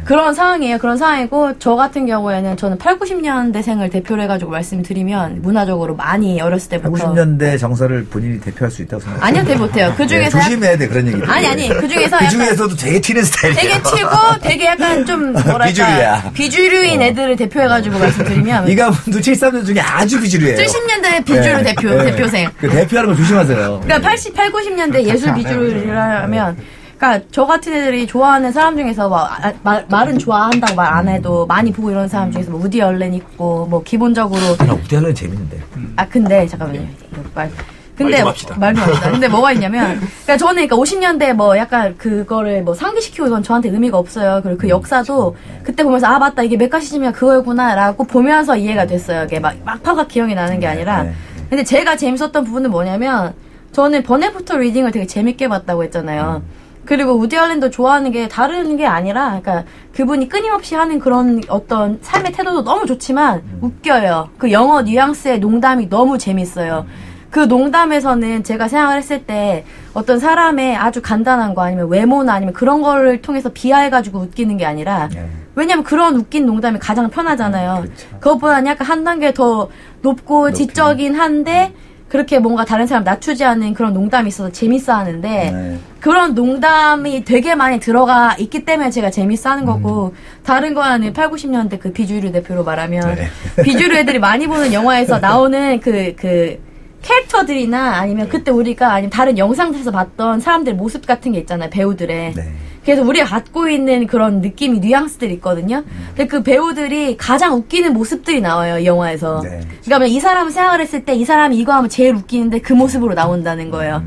그런 상황이에요. 그런 상황이고 저 같은 경우에는 저는 8, 90년대생을 대표로 해가지고 말씀드리면 문화적으로 많이 어렸을 때부터 50년대 정서를 본인이 대표할 수 있다고 생각해요. 아니요, 대표 못해요. 그 중에서 네, 조심해야 돼 그런 얘기. 아니 아니 그 중에서 그 중에서도 되게 튀는 스타일이야. 되게 튀고 되게 약간 좀 뭐랄까 비주류야. 비주류인 애들을 대표해가지고 말씀드리면 이 가분도 73년 중에 아주 비주류예요. 70년대 비주류 네. 대표 네. 대표생. 그 대표하는 거 조심하세요. 그러니까 80, 8, 90년대 예술 비주류라면 그러니까 저 같은 애들이 좋아하는 사람 중에서 뭐 아, 말, 말은 좋아한다고 말 안 해도 많이 보고 이런 사람 중에서 뭐 우디 얼렌 있고 뭐 기본적으로 나 우디 알렌 재밌는데. 아 근데 잠깐만요. 이거 말 근데 좀 합시다. 말좀 합시다. 근데 뭐가 있냐면 그러니까 저는 그러니까 50년대 뭐 약간 그거를 뭐 상기시키고 이건 저한테 의미가 없어요. 그리고 그 역사도 그때 보면서 아 맞다 이게 메카시즘이야 그거구나라고 보면서 이해가 됐어요. 이게 막 막파가 기억이 나는 게 아니라 네. 근데 제가 재밌었던 부분은 뭐냐면 저는 번외부터 리딩을 되게 재밌게 봤다고 했잖아요. 그리고 우디 알렌도 좋아하는 게 다른 게 아니라, 그러니까 그분이 끊임없이 하는 그런 어떤 삶의 태도도 너무 좋지만 웃겨요. 그 영어 뉘앙스의 농담이 너무 재밌어요. 그 농담에서는 제가 생각을 했을 때 어떤 사람의 아주 간단한 거 아니면 외모나 아니면 그런 거를 통해서 비하해가지고 웃기는 게 아니라 네. 왜냐면 그런 웃긴 농담이 가장 편하잖아요. 그렇죠. 그것보다는 약간 한 단계 더 높고 지적인 한데 그렇게 뭔가 다른 사람 낮추지 않는 그런 농담이 있어서 재밌어 하는데 네. 그런 농담이 되게 많이 들어가 있기 때문에 제가 재밌어 하는 거고 다른 거는 8, 90년대 그 비주류 대표로 말하면 네. 비주류 애들이 많이 보는 영화에서 나오는 그, 그 캐릭터들이나 아니면 그때 우리가 아니면 다른 영상들에서 봤던 사람들 모습 같은 게 있잖아요. 배우들의. 네. 그래서 우리가 갖고 있는 그런 느낌이 뉘앙스들이 있거든요. 근데 그 배우들이 가장 웃기는 모습들이 나와요, 이 영화에서. 네. 그러니까 이 사람을 생각을 했을 때 이 사람이 이거 하면 제일 웃기는데 그 모습으로 나온다는 거예요.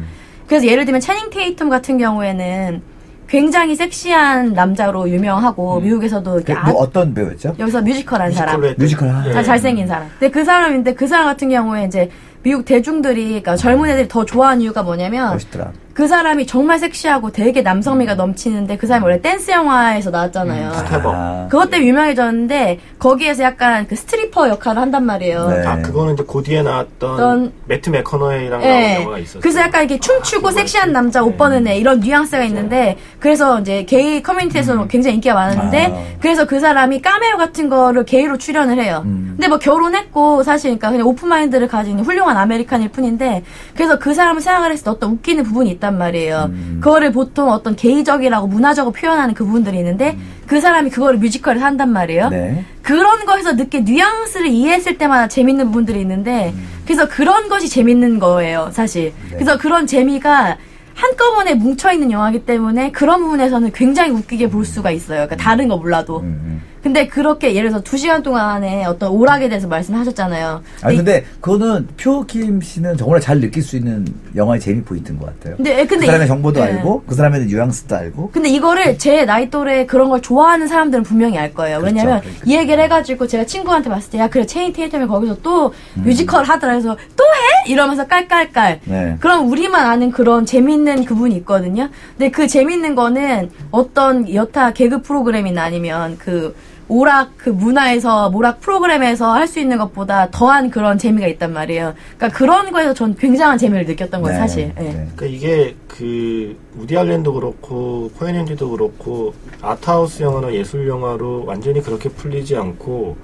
그래서 예를 들면 채닝 테이텀 같은 경우에는 굉장히 섹시한 남자로 유명하고 미국에서도 그, 이렇게 아- 뭐 어떤 배우였죠? 여기서 뮤지컬 한 사람. 뮤지컬 한- 예. 다 잘생긴 사람. 근데 그 사람인데 그 사람 같은 경우에 이제 미국 대중들이 그러니까 젊은 애들이 더 좋아하는 이유가 뭐냐면 멋있더라. 그 사람이 정말 섹시하고 되게 남성미가 넘치는데 그 사람이 원래 댄스 영화에서 나왔잖아요. Step Up. 아, 그것 때문에 유명해졌는데 거기에서 약간 그 스트리퍼 역할을 한단 말이에요. 네. 아 그거는 이제 고 뒤에 나왔던 어떤- 매튜 맥커너히랑 나온 예. 영화가 있었어요. 그래서 약간 이렇게 춤추고 섹시한 남자 옷 벗는 애 이런 뉘앙스가 있는데 그래서 이제 게이 커뮤니티에서 굉장히 인기가 많았는데 아. 그래서 그 사람이 까메오 같은 거를 게이로 출연을 해요. 음. 근데 뭐 결혼했고 사실 그러니까 그냥 open mind를 가진 훌륭한 American일 뿐인데 그래서 그 사람을 생각을 했을 때 어떤 웃기는 부분이 있단 있단 말이에요. 음. 그거를 보통 어떤 게이적이라고 문화적으로 표현하는 그 부분들이 있는데 그 사람이 그거를 뮤지컬에 한단 말이에요. 음. 네. 그런 거에서 늦게 뉘앙스를 이해했을 때마다 재밌는 부분들이 있는데 그래서 그런 것이 재밌는 거예요, 사실. 음. 네. 그래서 그런 재미가 한꺼번에 뭉쳐있는 영화이기 때문에 그런 부분에서는 굉장히 웃기게 볼 수가 있어요. 그러니까 다른 거 몰라도. 음, 음. 근데 그렇게 예를 들어서 두 시간 동안에 어떤 오락에 대해서 말씀하셨잖아요. 아니 근데 그거는 표킴 씨는 정말 잘 느낄 수 있는 영화의 재미 포인트인 것 같아요. 근데, 예, 근데 그 사람의 이- 정보도 예. 알고 그 사람의 뉘앙스도 알고 근데 이거를 제 나이 또래 그런 걸 좋아하는 사람들은 분명히 알 거예요. 그렇죠. 왜냐면 그러니까. 이 얘기를 해가지고 제가 친구한테 봤을 때 야 그래 채닝 테이텀이 거기서 또 음. 뮤지컬 하더라 해서 또 해? 이러면서 깔깔깔. 네. 그럼 우리만 아는 그런 재밌는 부분이 있거든요. 근데 그 재밌는 거는 어떤 여타 개그 프로그램이나 아니면 그 오락 그 문화에서 오락 프로그램에서 할 수 있는 것보다 더한 그런 재미가 있단 말이에요. 그러니까 그런 거에서 전 굉장한 재미를 느꼈던 거예요, 네, 사실. 예. 네. 그러니까 이게 그 우디 알렌도 그렇고 코엔앤디도 그렇고 아트하우스 영화나 예술 영화로 완전히 그렇게 풀리지 않고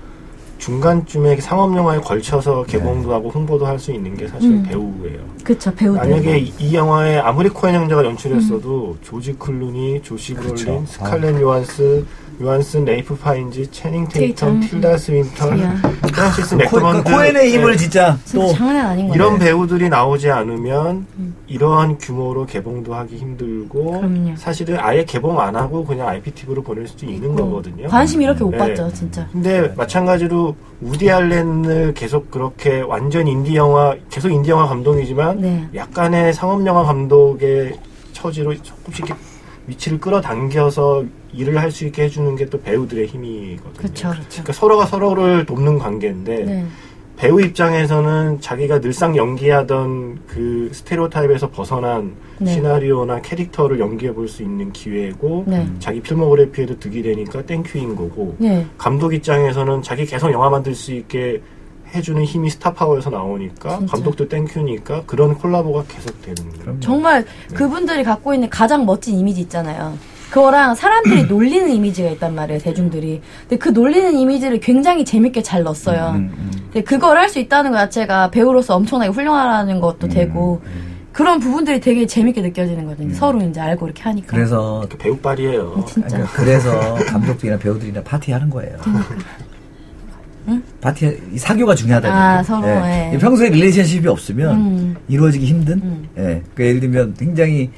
중간쯤에 상업 영화에 걸쳐서 개봉도 하고 홍보도 할 수 있는 게 사실 음. 배우예요. 그쵸 배우들. 만약에 이, 이 영화에 아무리 코엔 형제가 연출했어도 조지 클루니, 조시 브롤린, 그렇죠. 스칼렛 요한스, 요한슨, 레이프 파인즈, 채닝 테이텀. 틸다 스윈턴, 야. 프란시스 코, 맥도맨드 코엔의 힘을 네. 진짜 또 장난 아닌 거예요. 이런 배우들이 나오지 않으면 음. 이러한 규모로 개봉도 하기 힘들고 그럼요. 사실은 아예 개봉 안 하고 그냥 IPTV로 보낼 수도 있는 거거든요. 관심 이렇게 못 네. 받죠, 진짜. 근데 마찬가지로 우디 알렌을 계속 그렇게 완전 인디 영화 계속 인디 영화 감독이지만 네. 약간의 상업 영화 감독의 처지로 조금씩 이렇게 위치를 끌어당겨서 일을 할 수 있게 해주는 게 또 배우들의 힘이거든요. 그렇죠, 그렇죠. 그러니까 서로가 서로를 돕는 관계인데 네. 배우 입장에서는 자기가 늘상 연기하던 그 스테레오타입에서 벗어난 네. 시나리오나 캐릭터를 연기해 볼 수 있는 기회고 네. 자기 필모그래피에도 득이 되니까 thank you인 거고 네. 감독 입장에서는 자기 계속 영화 만들 수 있게 해주는 힘이 스타파워에서 나오니까 진짜. 감독도 땡큐니까 그런 콜라보가 계속 되는 거예요. 정말 그분들이 갖고 있는 가장 멋진 이미지 있잖아요. 그거랑 사람들이 놀리는 이미지가 있단 말이에요, 대중들이. 근데 그 놀리는 이미지를 굉장히 재밌게 잘 넣었어요. 음, 음. 근데 그걸 할 수 있다는 것 자체가 배우로서 엄청나게 훌륭하다는 것도 음, 되고, 그런 부분들이 되게 재밌게 느껴지는 거거든요. 서로 이제 알고 이렇게 하니까. 그래서 그 배우빨이에요. 진짜. 그러니까 그래서 감독들이나 배우들이나 파티하는 거예요. 파티 이 사교가 중요하다는 아, 얘기죠. 서로, 예. 이 평소에 relationship이 없으면 음. 이루어지기 힘든. 음. 예. 그 예를 들면 굉장히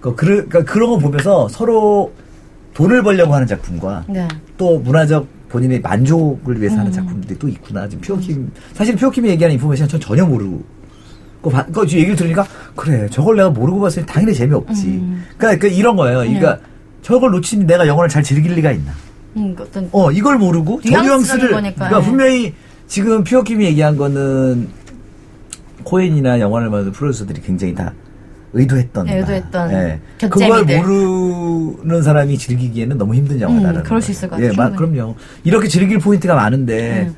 그 그러, 그러니까 그런 거 보면서 서로 돈을 벌려고 하는 작품과 네. 또 문화적 본인의 만족을 위해서 하는 음. 작품들이 또 있구나. 지금 피오킴 사실 피오킴이 얘기하는 information 전 전혀 모르고 그, 바- 그 얘기를 들으니까 그래 저걸 내가 모르고 봤으니 당연히 재미없지. 음. 그러니까, 그 이런 거예요. 그러니까 저걸 놓치니 내가 영화를 잘 즐길 리가 있나? 음, 어떤, 어 이걸 모르고 저 뉘앙스를 거니까, 그러니까 예. 분명히 지금 피오킴이 얘기한 거는 코엔이나 영화를 만든 프로듀서들이 굉장히 다 의도했던 네, 의도했던 예. 그걸 모르는 사람이 즐기기에는 너무 힘든 영화다라는 음, 그럴 수. 있을 것 같아요, 예, 마-. 그럼요. 이렇게 즐길 포인트가 많은데 음.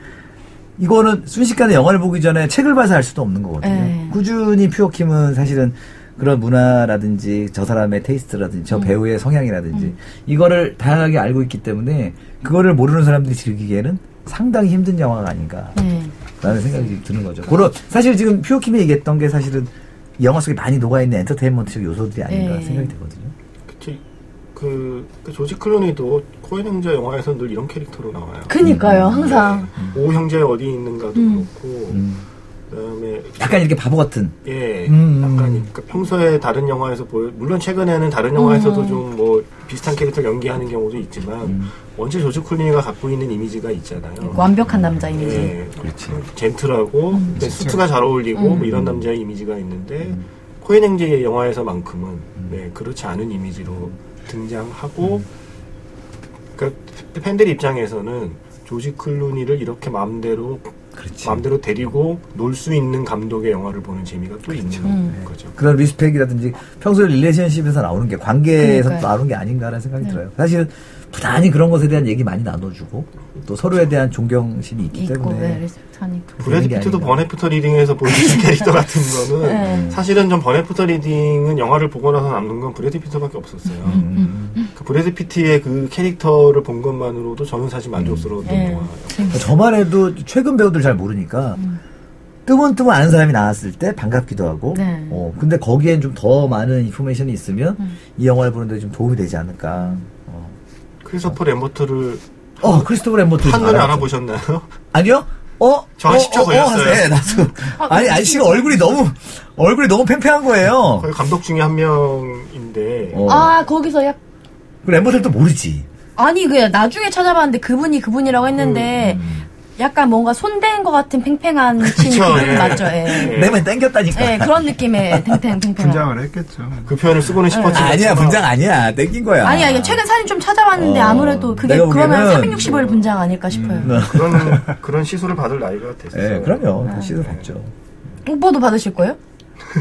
이거는 순식간에 영화를 보기 전에 책을 봐서 알 수도 없는 거거든요. 예. 꾸준히 피오킴은 사실은 그런 문화라든지 저 사람의 taste라든지 음. 저 배우의 성향이라든지 이거를 다양하게 알고 있기 때문에 그거를 모르는 사람들이 즐기기에는 상당히 힘든 영화가 아닌가 네. 라는 생각이 드는 거죠. 그런 사실 지금 피오킴이 얘기했던 게 사실은 이 영화 속에 많이 녹아있는 entertainment적 요소들이 아닌가 네. 생각이 되거든요. 그치. 그, 그 조지 클루니도 코엔 형제 영화에서 늘 이런 캐릭터로 나와요. 그니까요, 항상. 오 형제 어디 있는가도 음. 그렇고 음. 그다음에 약간 이렇게 바보 같은 예, 음. 약간 그러니까 평소에 다른 영화에서 보여 물론 최근에는 다른 영화에서도 음. 좀뭐 비슷한 캐릭터 연기하는 경우도 있지만 음. 원체 조지 클루니가 갖고 있는 이미지가 있잖아요. 완벽한 남자 이미지. 예, 그렇지. 젠틀하고 근데 수트가 잘 어울리고 음. 뭐 이런 남자의 이미지가 있는데 음. 코엔 행제의 영화에서만큼은 네, 그렇지 않은 이미지로 등장하고 그러니까 팬들 입장에서는 조지 클루니를 이렇게 마음대로 그렇지. 마음대로 데리고 놀 수 있는 감독의 영화를 보는 재미가 또 있는 음. 거죠. 그런 respect이라든지 평소에 relationship에서 나오는 게 관계에서 그러니까요. 나오는 게 아닌가라는 생각이 네. 들어요. 사실은 부단히 그런 것에 대한 얘기 많이 나눠주고 또 서로에 대한 존경심이 있기 있고, 때문에 네, respect하니까. 브래드 피트도. 번 애프터 리딩에서 보여준 캐릭터 같은 거는 네. 사실은 전 번 애프터 리딩은 영화를 보고 나서 남는 건 브래드 피트밖에 없었어요. 음. 그 브래드 피트의 그 캐릭터를 본 것만으로도 저는 사실 만족스러웠던 네. 영화예요. 저만 해도 최근 배우들 잘 모르니까 음. 뜨문뜨문 아는 사람이 나왔을 때 반갑기도 하고. 네. 어, 근데 거기엔 좀 더 많은 information이 있으면 음. 이 영화를 보는데 좀 도움이 되지 않을까. 어, 크리스토퍼 램버트를 어 크리스토퍼 램버트. 한눈에 알아보셨나요? 아니요? 어? 저한 어, 10초 어, 어, 걸렸어요. 네, 나도. 아니, 아저씨가 얼굴이 너무, 얼굴이 너무 팽팽한 거예요. 거기 감독 중에 한 명인데 어. 아 거기서 약 그 램버트도 모르지. 아니 그 나중에 찾아봤는데 그분이 그분이라고 했는데 약간 뭔가 손댄 것 같은 팽팽한 그분 예. 맞죠? 예. 네. 내말 땡겼다니까. 예, 그런 느낌의 팽팽 팽팽한. 분장을 했겠죠. 그 표현을 쓰고는 싶었지만 아니야, 분장 아니야. 땡긴 거야. 아니야, 이게 최근 사진 좀 찾아봤는데 어, 아무래도 그게 내가 그러면 보기에는 360을 분장 아닐까 싶어요. 네. 그런 그런 시술을 받을 나이가 됐어요. 예, 그럼요. 그 시도 봤죠. 오빠도 받으실 거예요?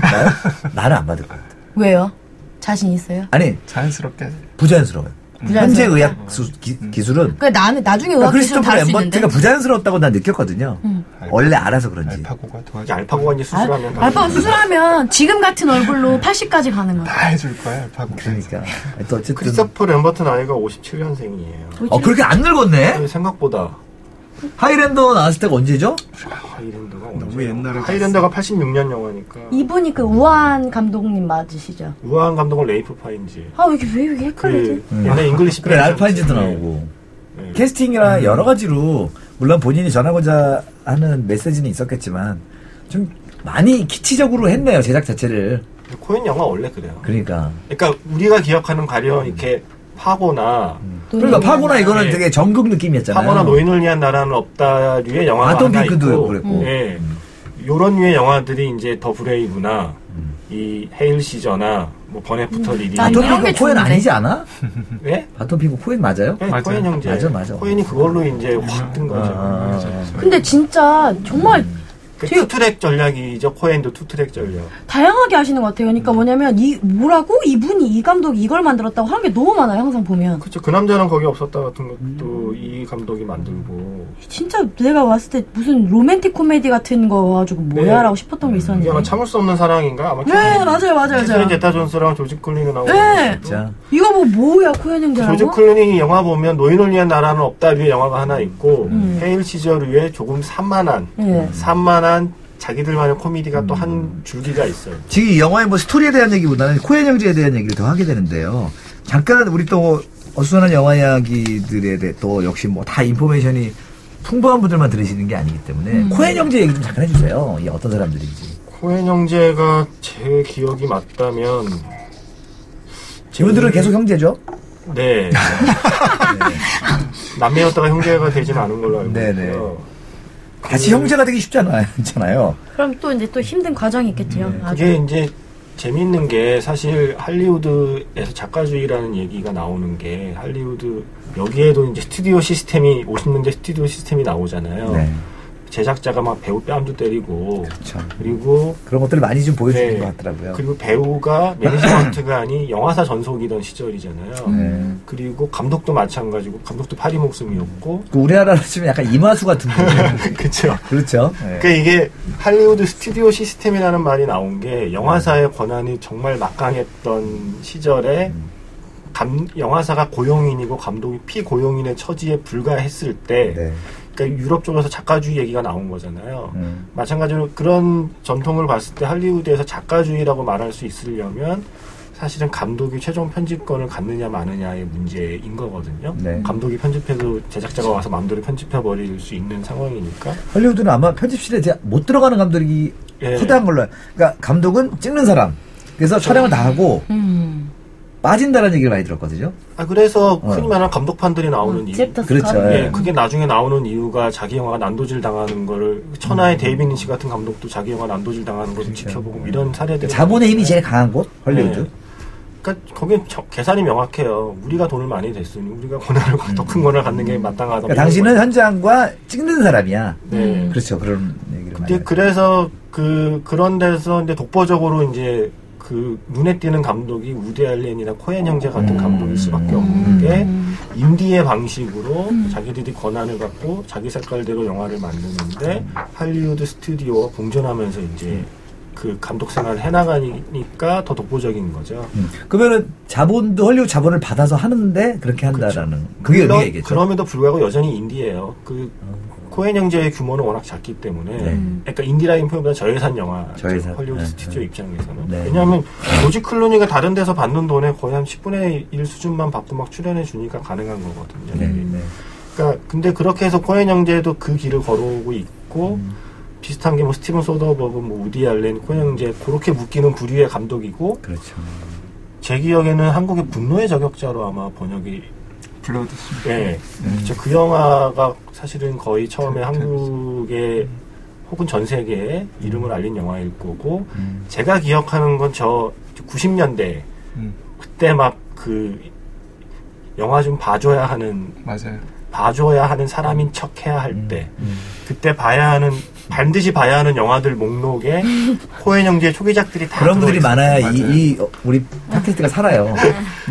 나요? 나는 안 받을 것 같아. 왜요? 자신 있어요? 아니, 자연스럽게 부자연스러워요. 현재 의학 수, 기, 기술은 그 나는 나중에 그러니까 의학 기술 크리스토퍼 다할수 있는데. 엠버트가 부자연스럽다고 난 느꼈거든요. 음. 원래 알아서 그런지. 알파고가 도와줘. 알파고가 이제 수술하면 알- 알파가 수술하면 지금 같은 얼굴로 80까지 가는 거야. 다 해줄 거야 알파고. 그러니까. 또 어쨌든. 크리스토퍼 램버트 나이가 57년생이에요. 어, 그렇게 안 늙었네? 생각보다 하이랜더 나왔을 때가 언제죠? 하이랜더가 너무 언제? 옛날에 하이랜더가 86년 영화니까 이분이 그 우한 감독님 맞으시죠? 우아한 감독은 레이프 파인즈. 아, 왜 이렇게, 왜 이렇게 헷갈리지? 그 옛날 잉글리시 그래, 랄프 파인즈도 네. 나오고. 네. 캐스팅이나 여러 가지로, 물론 본인이 전하고자 하는 메시지는 있었겠지만, 좀 많이 키치적으로 했네요, 제작 자체를. 코엔 영화 원래 그래요. 그러니까. 그러니까 우리가 기억하는 가령 이렇게 파고나 그러니까 파고나 이거는 네. 되게 전극 느낌이었잖아요. 파고나 노인을 위한 나라는 없다류의 영화가 아톰 하나 핑크도 있고, 그랬고. 예, 요런 류의 영화들이 이제 더 브레이브나 음. 이 헤일 시저나 뭐 버네프터 리리, 난 바톤 이런 게 핑크 코엔 좋은데. 아니지 않아? 예? 바톤 핑크 코엔 맞아요? 네, 맞아요. 코엔 형제. 맞아, 맞아. 코엔이 그걸로 이제 확 뜬 거죠. 아, 아, 아. 근데 진짜 정말 그 되게- 투트랙 전략이죠. 코엔도 투트랙 전략. 다양하게 하시는 것 같아요. 그러니까 뭐냐면 이 뭐라고 이분이 이 감독이 이걸 만들었다고 하는 게 너무 많아요. 항상 보면 그렇죠. 그 남자는 거기 없었다 같은 것도 이 감독이 만들고. 진짜 내가 왔을 때 무슨 로맨틱 코미디 같은 거 가지고 뭐야라고 싶었던 게 이게 있었는데. 아마 참을 수 없는 사랑인가? 아마 네 맞아요 맞아요 캐서린 맞아요. 제타 존스랑 조지 클루니 나오고. 네. 진짜. 이거 뭐 뭐야 코엔 형제라고? 조지 클루니 영화 보면 노인을 위한 나라는 없다 위에 영화가 하나 있고 음. 헤일 시저 류의 조금 산만한 예. 산만한 자기들만의 코미디가 또한 줄기가 있어요. 지금 이 영화의 뭐 스토리에 대한 얘기보다는 코엔 형제에 대한 얘기를 더 하게 되는데요. 잠깐 우리 또 어수선한 영화 이야기들에 대해 또 역시 뭐 다 인포메이션이 풍부한 분들만 들으시는 게 아니기 때문에 음. 코엔 형제 얘기 좀 잠깐 해주세요. 이 어떤 사람들인지. 코엔 형제가 제 기억이 맞다면 이분들은 계속 형제죠? 네 남매였다가 형제가 되지는 않은 걸로 알고 네네. 있고요. 같 이 그- 형제가 되기 쉽지 않아요. 있잖아요. 그럼 또 이제 또 힘든 과정이 있겠지요. 네, 아주. 그게 이제 재밌는 게 사실 할리우드에서 작가주의라는 얘기가 나오는 게 할리우드 여기에도 이제 스튜디오 시스템이 50년대 스튜디오 시스템이 나오잖아요. 네. 제작자가 막 배우 뺨도 때리고 그렇죠. 그리고 그런 것들을 많이 좀 보여주는 네. 것 같더라고요. 그리고 배우가 매니지먼트가 아닌 영화사 전속이던 시절이잖아요. 네. 그리고 감독도 마찬가지고 감독도 파리 목숨이었고 그 우리나라로 치면 약간 이마수 같은 분. 그렇죠. 그렇죠. 네. 그 이게 할리우드 스튜디오 시스템이라는 말이 나온 게 영화사의 권한이 정말 막강했던 시절에 감, 영화사가 고용인이고 감독이 피고용인의 처지에 불과했을 때 네. 그러니까 유럽 쪽에서 작가주의 얘기가 나온 거잖아요. 음. 마찬가지로 그런 전통을 봤을 때 할리우드에서 작가주의라고 말할 수 있으려면 사실은 감독이 최종 편집권을 갖느냐 마느냐의 문제인 거거든요. 네. 감독이 편집해도 제작자가 와서 마음대로 편집해 버릴 수 있는 상황이니까. 헐리우드는 아마 편집실에 못 들어가는 감독이 예. 허다한 걸로. 그러니까 감독은 찍는 사람. 그래서 촬영을 다 하고 음. 빠진다는 얘기를 많이 들었거든요. 아 그래서 어. 흔히 말하는 감독판들이 나오는 이유. director's 그렇죠. 컷. 예. 예, 그게 나중에 나오는 이유가 자기 영화가 난도질 당하는 거를 천하의 데이비드 린치 같은 감독도 자기 영화 난도질 당하는 걸 지켜보고 이런 사례들. 자본의 힘이 제일 강한 곳 헐리우드. 네. 그러니까 거긴 저- 계산이 명확해요. 우리가 돈을 많이 냈으니 우리가 권한을 더큰 권한을 갖는 게 마땅하다. 그러니까 당신은 현장과 찍는 사람이야. 네. 그렇죠. 그런 얘기를 많이. 그래서 그 그런 데서 이제 독보적으로 이제 그 눈에 띄는 감독이 우디 알렌이나 코엔 형제 같은 음. 감독일 수밖에 없는 음. 게 인디의 방식으로 자기들이 권한을 갖고 자기 색깔대로 영화를 만드는데 할리우드 스튜디오와 공존하면서 이제 그 감독 생활을 해나가니까 더 독보적인 거죠. 음. 그러면은 자본도 헐리우드 자본을 받아서 하는데 그렇게 한다라는 그게 물론 의미가 있겠죠. 그럼에도 불구하고 여전히 인디예요. 그 코엔 형제의 규모는 워낙 작기 때문에 네. 그러니까 인디라는 표현보다 저예산 영화 저예산. 헐리우드 네, 스튜디오 네. 입장에서는 네. 왜냐하면 조지 클루니가 다른 데서 받는 돈에 거의 한 10분의 1 수준만 받고 막 출연해 주니까 가능한 거거든요. 네, 네. 그러니까 근데 그렇게 해서 코엔 형제도 그 길을 걸어오고 있고 음. 비슷한 게 뭐 스티븐 소더버그, 뭐 우디 알렌, 코엔 형제 그렇게 묶이는 부류의 감독이고 그렇죠. 제 기억에는 한국의 분노의 저격자로 아마 번역이 심. 예. 음. 그그 영화가 사실은 거의 처음에 한국에 혹은 전 세계에 이름을 알린 영화일 거고 음. 제가 기억하는 건 저 90년대 음, 그때 막 그 영화 좀 봐줘야 하는 맞아요. 봐줘야 하는 사람인 척 해야 할때 음. 그때 봐야 하는 반드시 봐야 하는 영화들 목록에 코엔 형제의 초기작들이 다 그런 분들이. 많아야. 이, 이 어, 우리 팟캐스트가 살아요.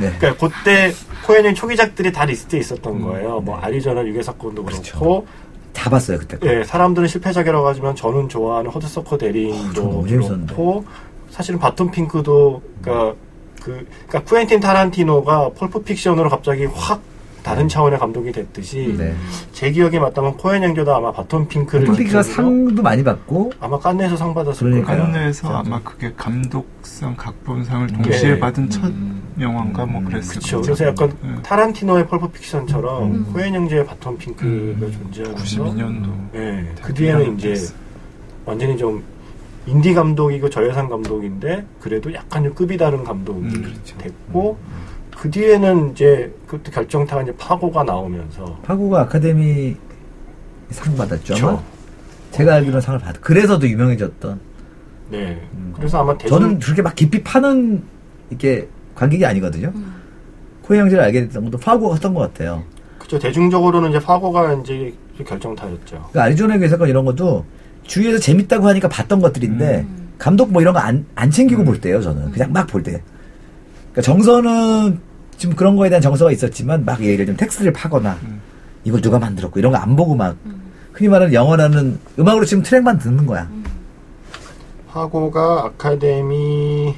네. 그러니까 그때 코엔의 초기작들이 다 리스트에 있었던 거예요. 뭐 아리조나 유괴 사건도 그렇고 그렇죠. 다 봤어요 그때. 거. 예, 사람들은 실패작이라고 하지만 저는 좋아하는 허드서커 대리인도 재밌었는데. 그렇고 사실은 바톤 핑크도 그러니까 그 그러니까 쿠엔틴 타란티노가 펄프 픽션으로 갑자기 확 다른 차원의 감독이 됐듯이 네. 제 기억에 맞다면 코엔 형제도 아마 바톤 핑크를 기준으로 상도 많이 받고 아마 깐느에서 상 받았을. 거예요. 깐느에서 진짜. 아마 그게 감독상, 각본상을 동시에 네. 받은 첫 음. 영화인가 뭐 그랬을 그렇죠. 거예요. 그래서 약간 네. 타란티노의 펄프 픽션처럼 음. 코엔 형제의 바톤 핑크가 음. 존재하면서 92년도. 예, 그 뒤에는 이제 완전히 좀 인디 감독이고 저예산 감독인데 그래도 약간 좀 급이 다른 감독이 음, 그렇죠. 됐고 그 뒤에는 이제 그때 결정타가 이제 파고가 나오면서 파고가 아카데미 상 받았죠. 아마? 제가 알기로는 상을 받. 그래서 더 유명해졌던. 네. 음. 그래서 아마 대중 저는 그렇게 막 깊이 파는 이렇게 관객이 아니거든요. 코에 형제를 알게 됐던 것도 파고가 컸던 것 같아요. 그죠 대중적으로는 이제 파고가 이제 결정타였죠. 그러니까 아리조나 교회 사건 이런 것도 주위에서 재밌다고 하니까 봤던 것들인데 감독 뭐 이런 거 안 안 챙기고 음. 볼 때요. 저는 그냥 막 볼 때. 그러니까 정서는 지금 그런 거에 대한 정서가 있었지만 막 예를 들면 텍스트를 파거나 음. 이걸 누가 만들었고 이런 거 안 보고 막 흔히 말하는 영어라는 음악으로 지금 트랙만 듣는 거야. 파고가 아카데미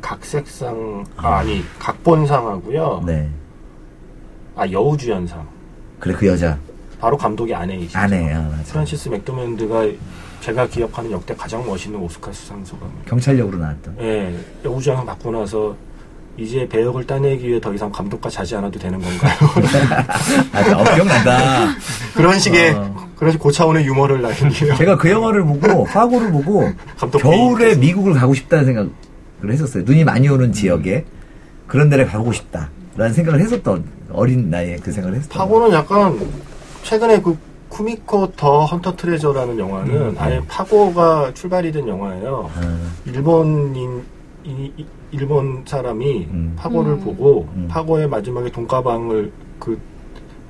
각색상 아, 아니 각본상하고요. 네. 아 여우주연상. 그래 그 여자 바로 감독이 아내이시죠. 아내야 맞아. 프란시스 맥도맨드가 제가 기억하는 역대 가장 멋있는 오스카 수상소감. 경찰역으로 나왔던. 예, 여우주연 받고 나서 이제 배역을 따내기 위해 더 이상 감독과 자지 않아도 되는 건가요? 아, 어, 기억난다. 그런 식의 어. 그런 식 고차원의 유머를 날리며 제가 그 영화를 보고 파고를 보고 감독 겨울에. 미국을 가고 싶다는 생각을 했었어요. 눈이 많이 오는 지역에 그런 데를 가고 싶다라는 생각을 했었던 어린 나이에 그 생각을 했었던. 파고는 약간 최근에 그 쿠미코 더 헌터 트레저라는 영화는 음, 아예 파고가 출발이 된 영화예요. 아, 일본인 이- 이- 일본 사람이 음. 파고를 음. 보고 음. 파고의 마지막에 돈가방을 그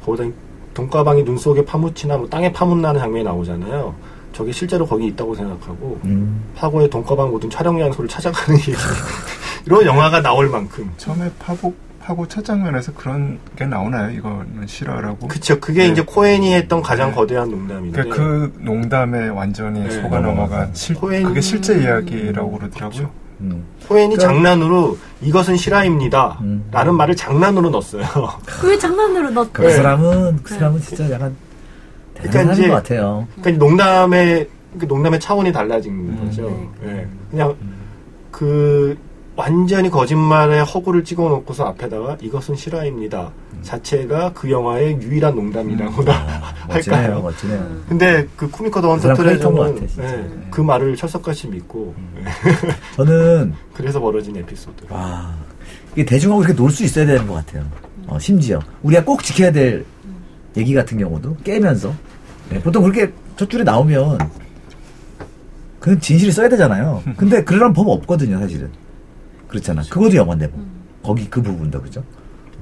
거기다 돈가방이 눈 속에 파묻히나 뭐 땅에 파묻나는 장면이 나오잖아요. 저게 실제로 거기 있다고 생각하고 음. 파고의 돈가방 모든 촬영 장소를 찾아가는 얘기 이런 영화가 나올 만큼 처음에 파고 파고 첫 장면에서 그런 게 나오나요? 이거는 실화라고. 그쵸 그게 네. 이제 코엔이 했던 가장 네. 거대한 농담인데 그, 그 농담에 완전히 네. 속아 넘어간 실, 코엔- 그게 실제 이야기라고 그러더라고요. 그쵸. 음. 코엔이 그러니까- 장난으로 이것은 실화입니다 음. 라는 말을 장난으로 넣었어요 왜 장난으로 넣? 그 네. 사람은 그 사람은 진짜 약간 그러니까 이제- 것 같아요. 그러니까 농담의 그 농담의 차원이 달라진 음. 거죠. 예. 그냥 그 완전히 거짓말에 허구를 찍어놓고서 앞에다가 이것은 실화입니다. 자체가 그 영화의 유일한 농담이라고나 아, 멋지네요, 할까요? 멋지네요. 근데 그 쿠미코 더그 헌터 트레저는. 예, 네. 그 말을 철석같이 믿고 예, 저는 그래서 벌어진 에피소드. 와 이게 대중하고 이렇게 놀 수 있어야 되는 것 같아요. 어, 심지어 우리가 꼭 지켜야 될 얘기 같은 경우도 깨면서 네, 보통 그렇게 첫 줄에 나오면 그건 진실을 써야 되잖아요. 근데 그러란 법 없거든요, 사실은. 그렇잖아. 그것도 영화인데 뭐. 거기 그 부분도 그죠?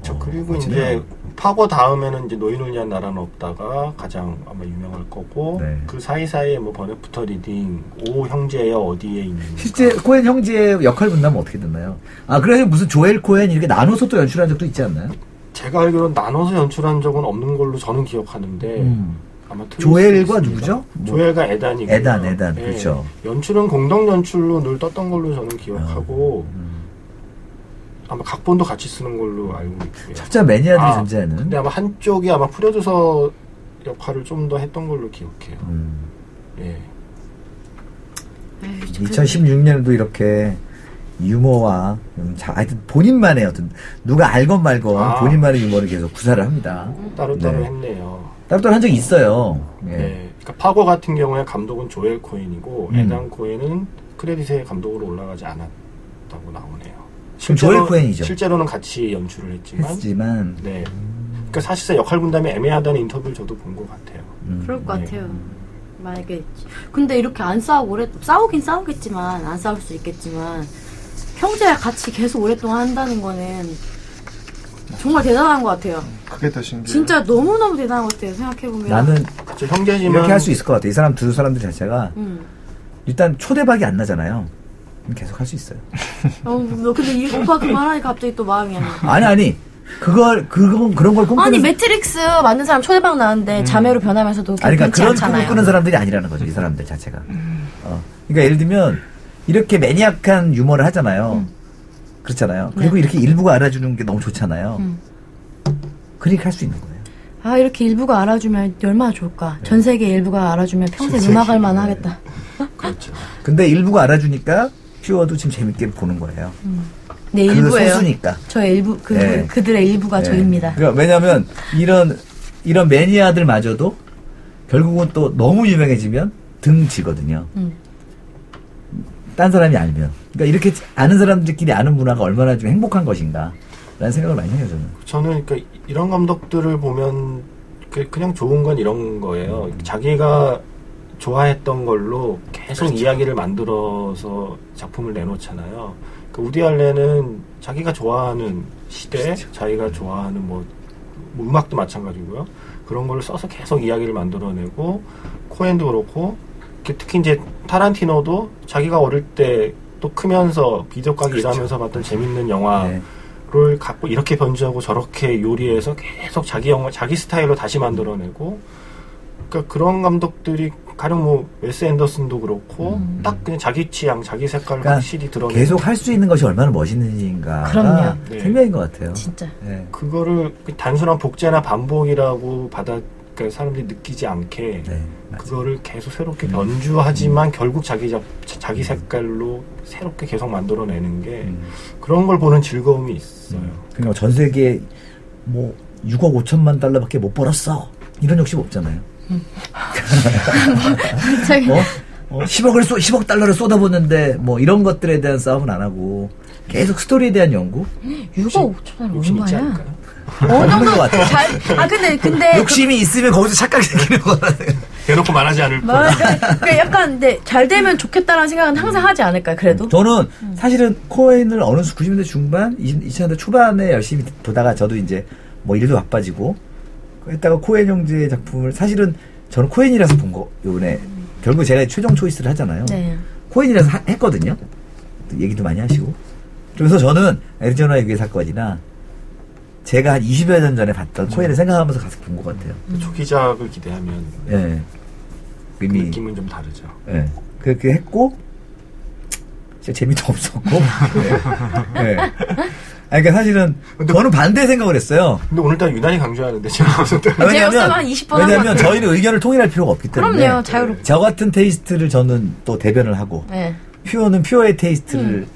저 어, 그리고 멋지네요. 이제 파고 다음에는 이제 노인을 위한 나라는 없다가 가장 아마 유명할 거고 네. 그 사이사이에 뭐 Burn After Reading 오 형제여 어디에 있는 실제 코엔 형제의 역할 분담은 어떻게 됐나요? 아 그래서 무슨 조엘 코엔 이렇게 나눠서 또 연출한 적도 있지 않나요? 제가 알기로는 나눠서 연출한 적은 없는 걸로 저는 기억하는데 음. 아마 조엘과. 누구죠? 뭐- 조엘과 에단이고 에단, 에단, 그렇죠. 연출은 공동 연출로 늘 떴던 걸로 저는 기억하고 음. 아마 각본도 같이 쓰는 걸로 알고 있고요. 첩자 매니아들이 아, 존재하는 근데 아마 한쪽이 아마 프로듀서 역할을 좀 더 했던 걸로 기억해요. 음. 예. 에이, 그- 2016년에도 이렇게 유머와 음, 자, 하여튼 본인만의 어떤 누가 알건 말건 아. 본인만의 유머를 계속 구사를 합니다. 따로따로 네. 했네요. 따로따로 한 적이 있어요. 예. 네. 그러니까 파고 같은 경우에 감독은 조엘 코엔이고 음. 에단 코엔은 크레딧에 감독으로 올라가지 않았다고 나오네요. 조엘 코엔이죠. 실제로는 같이 연출을 했지만 했지만 네. 그러니까 사실상 역할 분담이 애매하다는 인터뷰를 저도 본 것 같아요. 음, 그럴 것 네. 같아요. 만약에 근데 이렇게 안 싸우고 오래 싸우긴 싸우겠지만 안 싸울 수 있겠지만 형제랑 같이 계속 오랫동안 한다는 거는 정말 대단한 것 같아요. 그게 더 신기해요. 진짜 너무 너무 대단한 것 같아요. 생각해 보면. 나는 저 형제지만 이렇게 할 수 있을 것 같아. 이 사람 두 사람들 자체가 음. 일단 초대박이 안 나잖아요. 계속 할 수 있어요. 어, 너 근데 이 오빠 그 말하니까 갑자기 또 마음이 안 나. 아니 아니 그걸 그건 그런 걸 꿈꾸는 아니 매트릭스 만든 사람 초대박 나는데 자매로 변하면서도 음. 아니, 그러니까 그런 않잖아요. 꿈을 꾸는 사람들이 아니라는 거죠, 이 사람들 자체가. 어. 그러니까 예를 들면, 이렇게 maniac한 유머를 하잖아요. 그렇잖아요. 그리고 이렇게 일부가 알아주는 게 너무 좋잖아요. 음. 그러니까 할 수 있는 거예요. 아 이렇게 일부가 알아주면 얼마나 좋을까. 전 세계 일부가 알아주면 평생 음악할 만하겠다. 그렇죠. 근데 일부가 알아주니까 퓨어도 지금 재밌게 보는 거예요. 네그 일부예요. 소수니까. 저의 일부 그 네. 그들의 일부가 예. 저입니다. 그러니까 왜냐면, 이런, 이런 매니아들마저도 결국은 또 너무 유명해지면 등지거든요. 음. 딴 사람이 알면. 그러니까 이렇게 아는 사람들끼리 아는 문화가 얼마나 좀 행복한 것인가. 라는 생각을 많이 해요, 저는. 저는 그러니까 이런 감독들을 보면 그- 그냥 좋은 건 이런 거예요. 자기가 좋아했던 걸로 계속 이야기를 만들어서 작품을 내놓잖아요. 그 우디 알렌은 자기가 좋아하는 시대, 자기가 좋아하는 뭐, 뭐 음악도 마찬가지고요. 그런 걸 써서 계속 이야기를 만들어내고 코엔도 그렇고 그 특히 이제 타란티노도 자기가 어릴 때 또 크면서 비디오 가게 일하면서 봤던 재밌는 영화 네. 를 갖고 이렇게 변주하고 저렇게 요리해서 계속 자기 영화, 자기 스타일로 다시 만들어내고, 그러니까 그런 감독들이 가령 뭐 웨스 앤더슨도 그렇고 딱 그냥 자기 취향, 자기 색깔을 그러니까 확실히 드러내고 계속 할 수 있는 것이 얼마나 멋있는지인가가 그럼요. 네. 생명인 것 같아요. 진짜. 네. 그거를 그 단순한 복제나 반복이라고 받아 그러니까 사람들이 느끼지 않게 네. 그거를 계속 새롭게 변주하지만 결국 자기 자, 자기 색깔로 새롭게 계속 만들어내는 게 음. 그런 걸 보는 즐거움이 있어요. 그러니까 전 세계에 뭐 6억 5천만 달러밖에 못 벌었어. 이런 욕심 없잖아요. 갑자기 어? 어, 10억을 쏘, 10억 달러를 쏟아붓는데 뭐 이런 것들에 대한 싸움은 안 하고 계속 스토리에 대한 연구 6억 5천 원 얼마야? 않을까요? 어느 정도 것 같아요. 잘, 아 근데 근데 욕심이 있으면 거기서 착각이 생기는 거라는 대놓고 말하지 않을 그, 뿐. 그, 그 약간 근데 잘 되면 좋겠다라는 생각은 항상 하지 않을까요? 그래도 저는 사실은 코엔을 어느 수 90년대 중반, 2000년대 초반에 열심히 보다가 저도 이제 뭐 일도 바빠지고 했다가 코엔 형제의 작품을 사실은 저는 코엔이라서 본 거, 요번에 결국 제가 최종 초이스를 하잖아요. 네. 코엔이라서 하- 했거든요. 얘기도 많이 하시고. 그래서 저는 애리조나 유괴 사건이나 제가 한 20여 년 전에 봤던 코엔을 생각하면서 가서 본 것 같아요. 초기작을 기대하면 예. 그 이미, 느낌은 좀 다르죠. 예. 그렇게 했고, 진짜 재미도 없었고. 예. 예. 아니, 그러니까 사실은 저는 반대 생각을 했어요. 근데 오늘따라 유난히 강조하는데 제가 무슨 때 아, 제가 없으면 한 20번 한것 왜냐면 같아요. 저희는 의견을 통일할 필요가 없기 때문에. 그럼요 자유롭. 저 같은 taste를 저는 또 대변을 하고, 네. 퓨어는 퓨어의 taste를 음.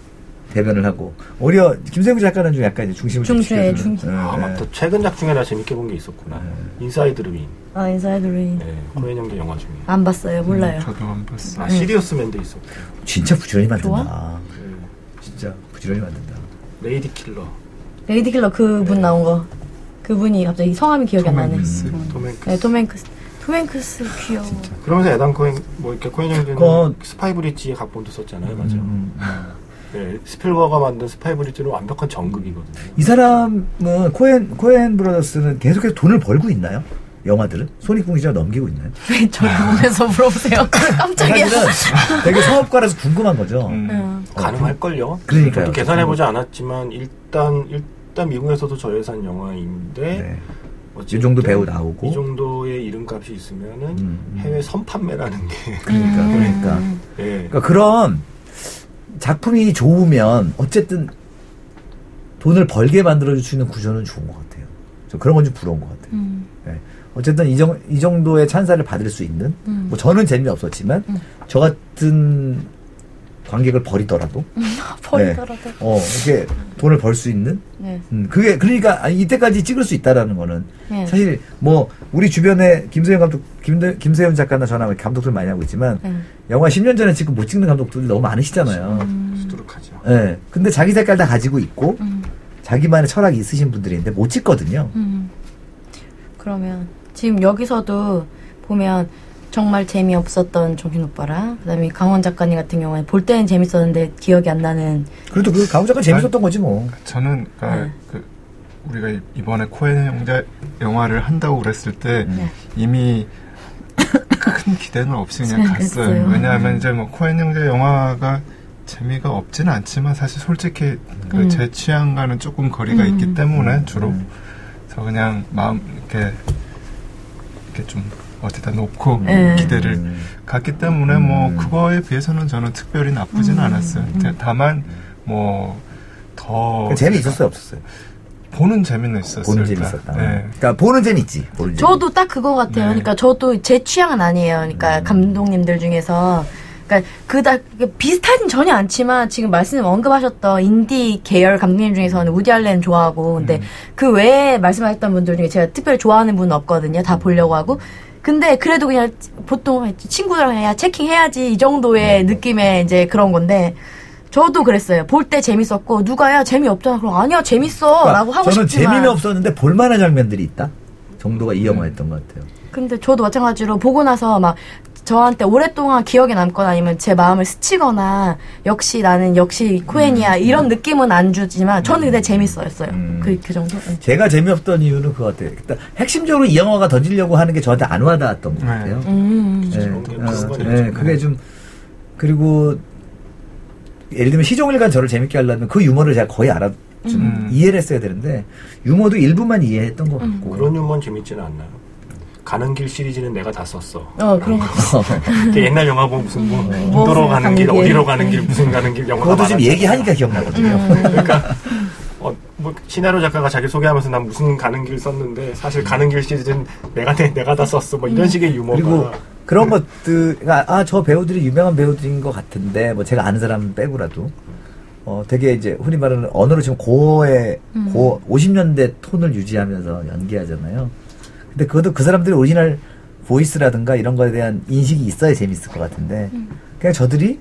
대변을 하고, 오히려 김세국 작가는 좀 약간 이제 중심을 좀 중심에. 중심. 예, 아 예. 맞다 최근 작 중에 나 재밌게 본 게 있었구나. Inside Llewyn. 아 Inside Llewyn 네, 코엔 형제 영화 중에. 안 봤어요 몰라요. 음, 저도 안 봤어요. 아 Serious Man도 있었고. 진짜 부지런히 만든다. 좋아? 그 진짜 부지런히 만든다. Lady Killer. Lady Killer 그분 나온 거 그분이 갑자기 성함이 기억이 안 나네. 행크스. 음. 네. 톰 행크스 귀여워. 그러면서 에단 코엔 뭐 이렇게 코엔 형제는 그건- Spy Bridge의 각본도 썼잖아요, 맞아요. 음, 음. 네, 스필버가 만든 Spy Bridge는 완벽한 정극이거든요. 이 사람은 코엔 코엔 브라더스는 계속해서 돈을 벌고 있나요? 영화들은 손익분기점 넘기고 있나요? 왜 저를 보면서 물어보세요? 깜짝이야. 사실은 되게 사업가라서 궁금한 거죠. 음. 응. 가능할걸요? 그러니까요. 저도 계산해보지 않았지만 일단 일단 미국에서도 저예산 영화인데 네. 이 정도 배우 나오고. 이 정도의 이름값이 있으면은 음, 음. 해외 선판매라는 게 그러니까 음. 그러니까 예. 그러니까 그런 작품이 좋으면 어쨌든 돈을 벌게 만들어줄 수 있는 구조는 좋은 것 같아요. 저 그런 건 좀 부러운 것 같아요. 음. 예. 어쨌든 이, 정, 이 정도의 찬사를 받을 수 있는 음. 뭐 저는 재미없었지만 저 같은 관객을 버리더라도 버리더라도. 어 이렇게 돈을 벌 수 있는 네. 음, 그게 그러니까 아니, 이때까지 찍을 수 있다라는 거는 네. 사실 뭐 우리 주변에 김세현 감독 김 김세현 작가나 저나 감독들 많이 하고 있지만 네. 영화 10년 전에 찍고 못 찍는 감독들이 너무 많으시잖아요. 수두룩하죠. 예. 근데 자기 색깔 다 가지고 있고 음. 자기만의 철학이 있으신 분들인데 못 찍거든요. 음. 그러면 지금 여기서도 보면 정말 재미없었던 정신 오빠랑 그다음에 강원 작가님 같은 경우에 볼 때는 재밌었는데 기억이 안 나는 그래도 그 가훈 작가 재밌었던 거지 뭐. 저는 그러니까 네. 그 우리가 이- 이번에 코엔 형제 영화를 한다고 그랬을 때 음. 네. 이미 큰 기대는 없이 그냥. 갔어요. 왜냐하면 이제 뭐 코엔 형제 영화가 재미가 없지는 않지만 사실 솔직히 그 음. 제 취향과는 조금 거리가 음. 있기 때문에 주로 음. 그래서 그냥 마음 이렇게 이렇게 좀 어디다 놓고 네. 기대를 음. 갔기 때문에 뭐 음. 그거에 비해서는 저는 특별히 나쁘진 음. 않았어요. 음. 다만 뭐더 그 재미 있었어요, 없었어요? 보는 재미는 있었어요. 보는 재미. 있었다. 네. 그러니까 보는 재미 있지. 보는 재미. 저도 딱 그거 같아요. 네. 그러니까 저도 제 취향은 아니에요. 그러니까 음. 감독님들 중에서 그러니까 그다 비슷하진 전혀 않지만 지금 말씀 언급하셨던 인디 계열 감독님 중에서는 우디 알렌 좋아하고 근데 음. 그 외에 말씀하셨던 분들 중에 제가 특별히 좋아하는 분은 없거든요. 다 보려고 하고. 근데 그래도 그냥 보통 친구들랑 해야 체킹해야지 이 정도의 느낌의 이제 그런 건데 저도 그랬어요. 볼 때 재밌었고 누가 야 재미없잖아. 그럼 아니야 재밌어라고 그러니까 하고 저는 싶지만 재미는 없었는데 볼만한 장면들이 있다. 정도가 이 영화였던 것 같아요. 근데 저도 마찬가지로 보고 나서 막 저한테 오랫동안 기억에 남거나 아니면 제 마음을 스치거나 역시 나는 역시 코엔이야 이런 느낌은 안 주지만 저는 근데 재밌어였어요. 음. 그, 그 정도? 응. 제가 재미없던 이유는 그거 같아요. 일단 핵심적으로 이 영화가 던지려고 하는 게 저한테 안 와닿았던 것 네. 같아요. 음. 네, 어, 무슨 말이죠? 네, 그게 좀 그리고 예를 들면 시종일관 저를 재밌게 하려면 그 유머를 제가 거의 알아 좀 음. 이해를 했어야 되는데 유머도 일부만 이해했던 것 음. 같고 그런 유머는 재밌지는 않나요? 가는 길 시리즈는 내가 다 썼어. 어, 그런 거. 옛날 영화 보면 무슨 뭐뭐 인도로 가는 길, 가는 길. 어디로 가는 길, 무슨 가는 길 영화가 그것도 지금. 얘기하니까 기억나거든요. 음. 그러니까 어, 뭐 시나리오 작가가 자기 소개하면서 난 무슨 가는 길 썼는데 사실 가는 길 시리즈는 내가 내, 내가 다 썼어. 뭐 이런 식의 유머가 그리고 그런 것들, 아, 저 배우들이 유명한 배우들인 것 같은데, 뭐 제가 아는 사람 빼고라도, 어, 되게 이제 흔히 말하는 언어로 지금 고어의, 음. 고, 50년대 톤을 유지하면서 연기하잖아요. 근데 그것도 그 사람들의 original voice라든가 이런 거에 대한 인식이 있어야 재밌을 것 같은데, 음. 그냥 저들이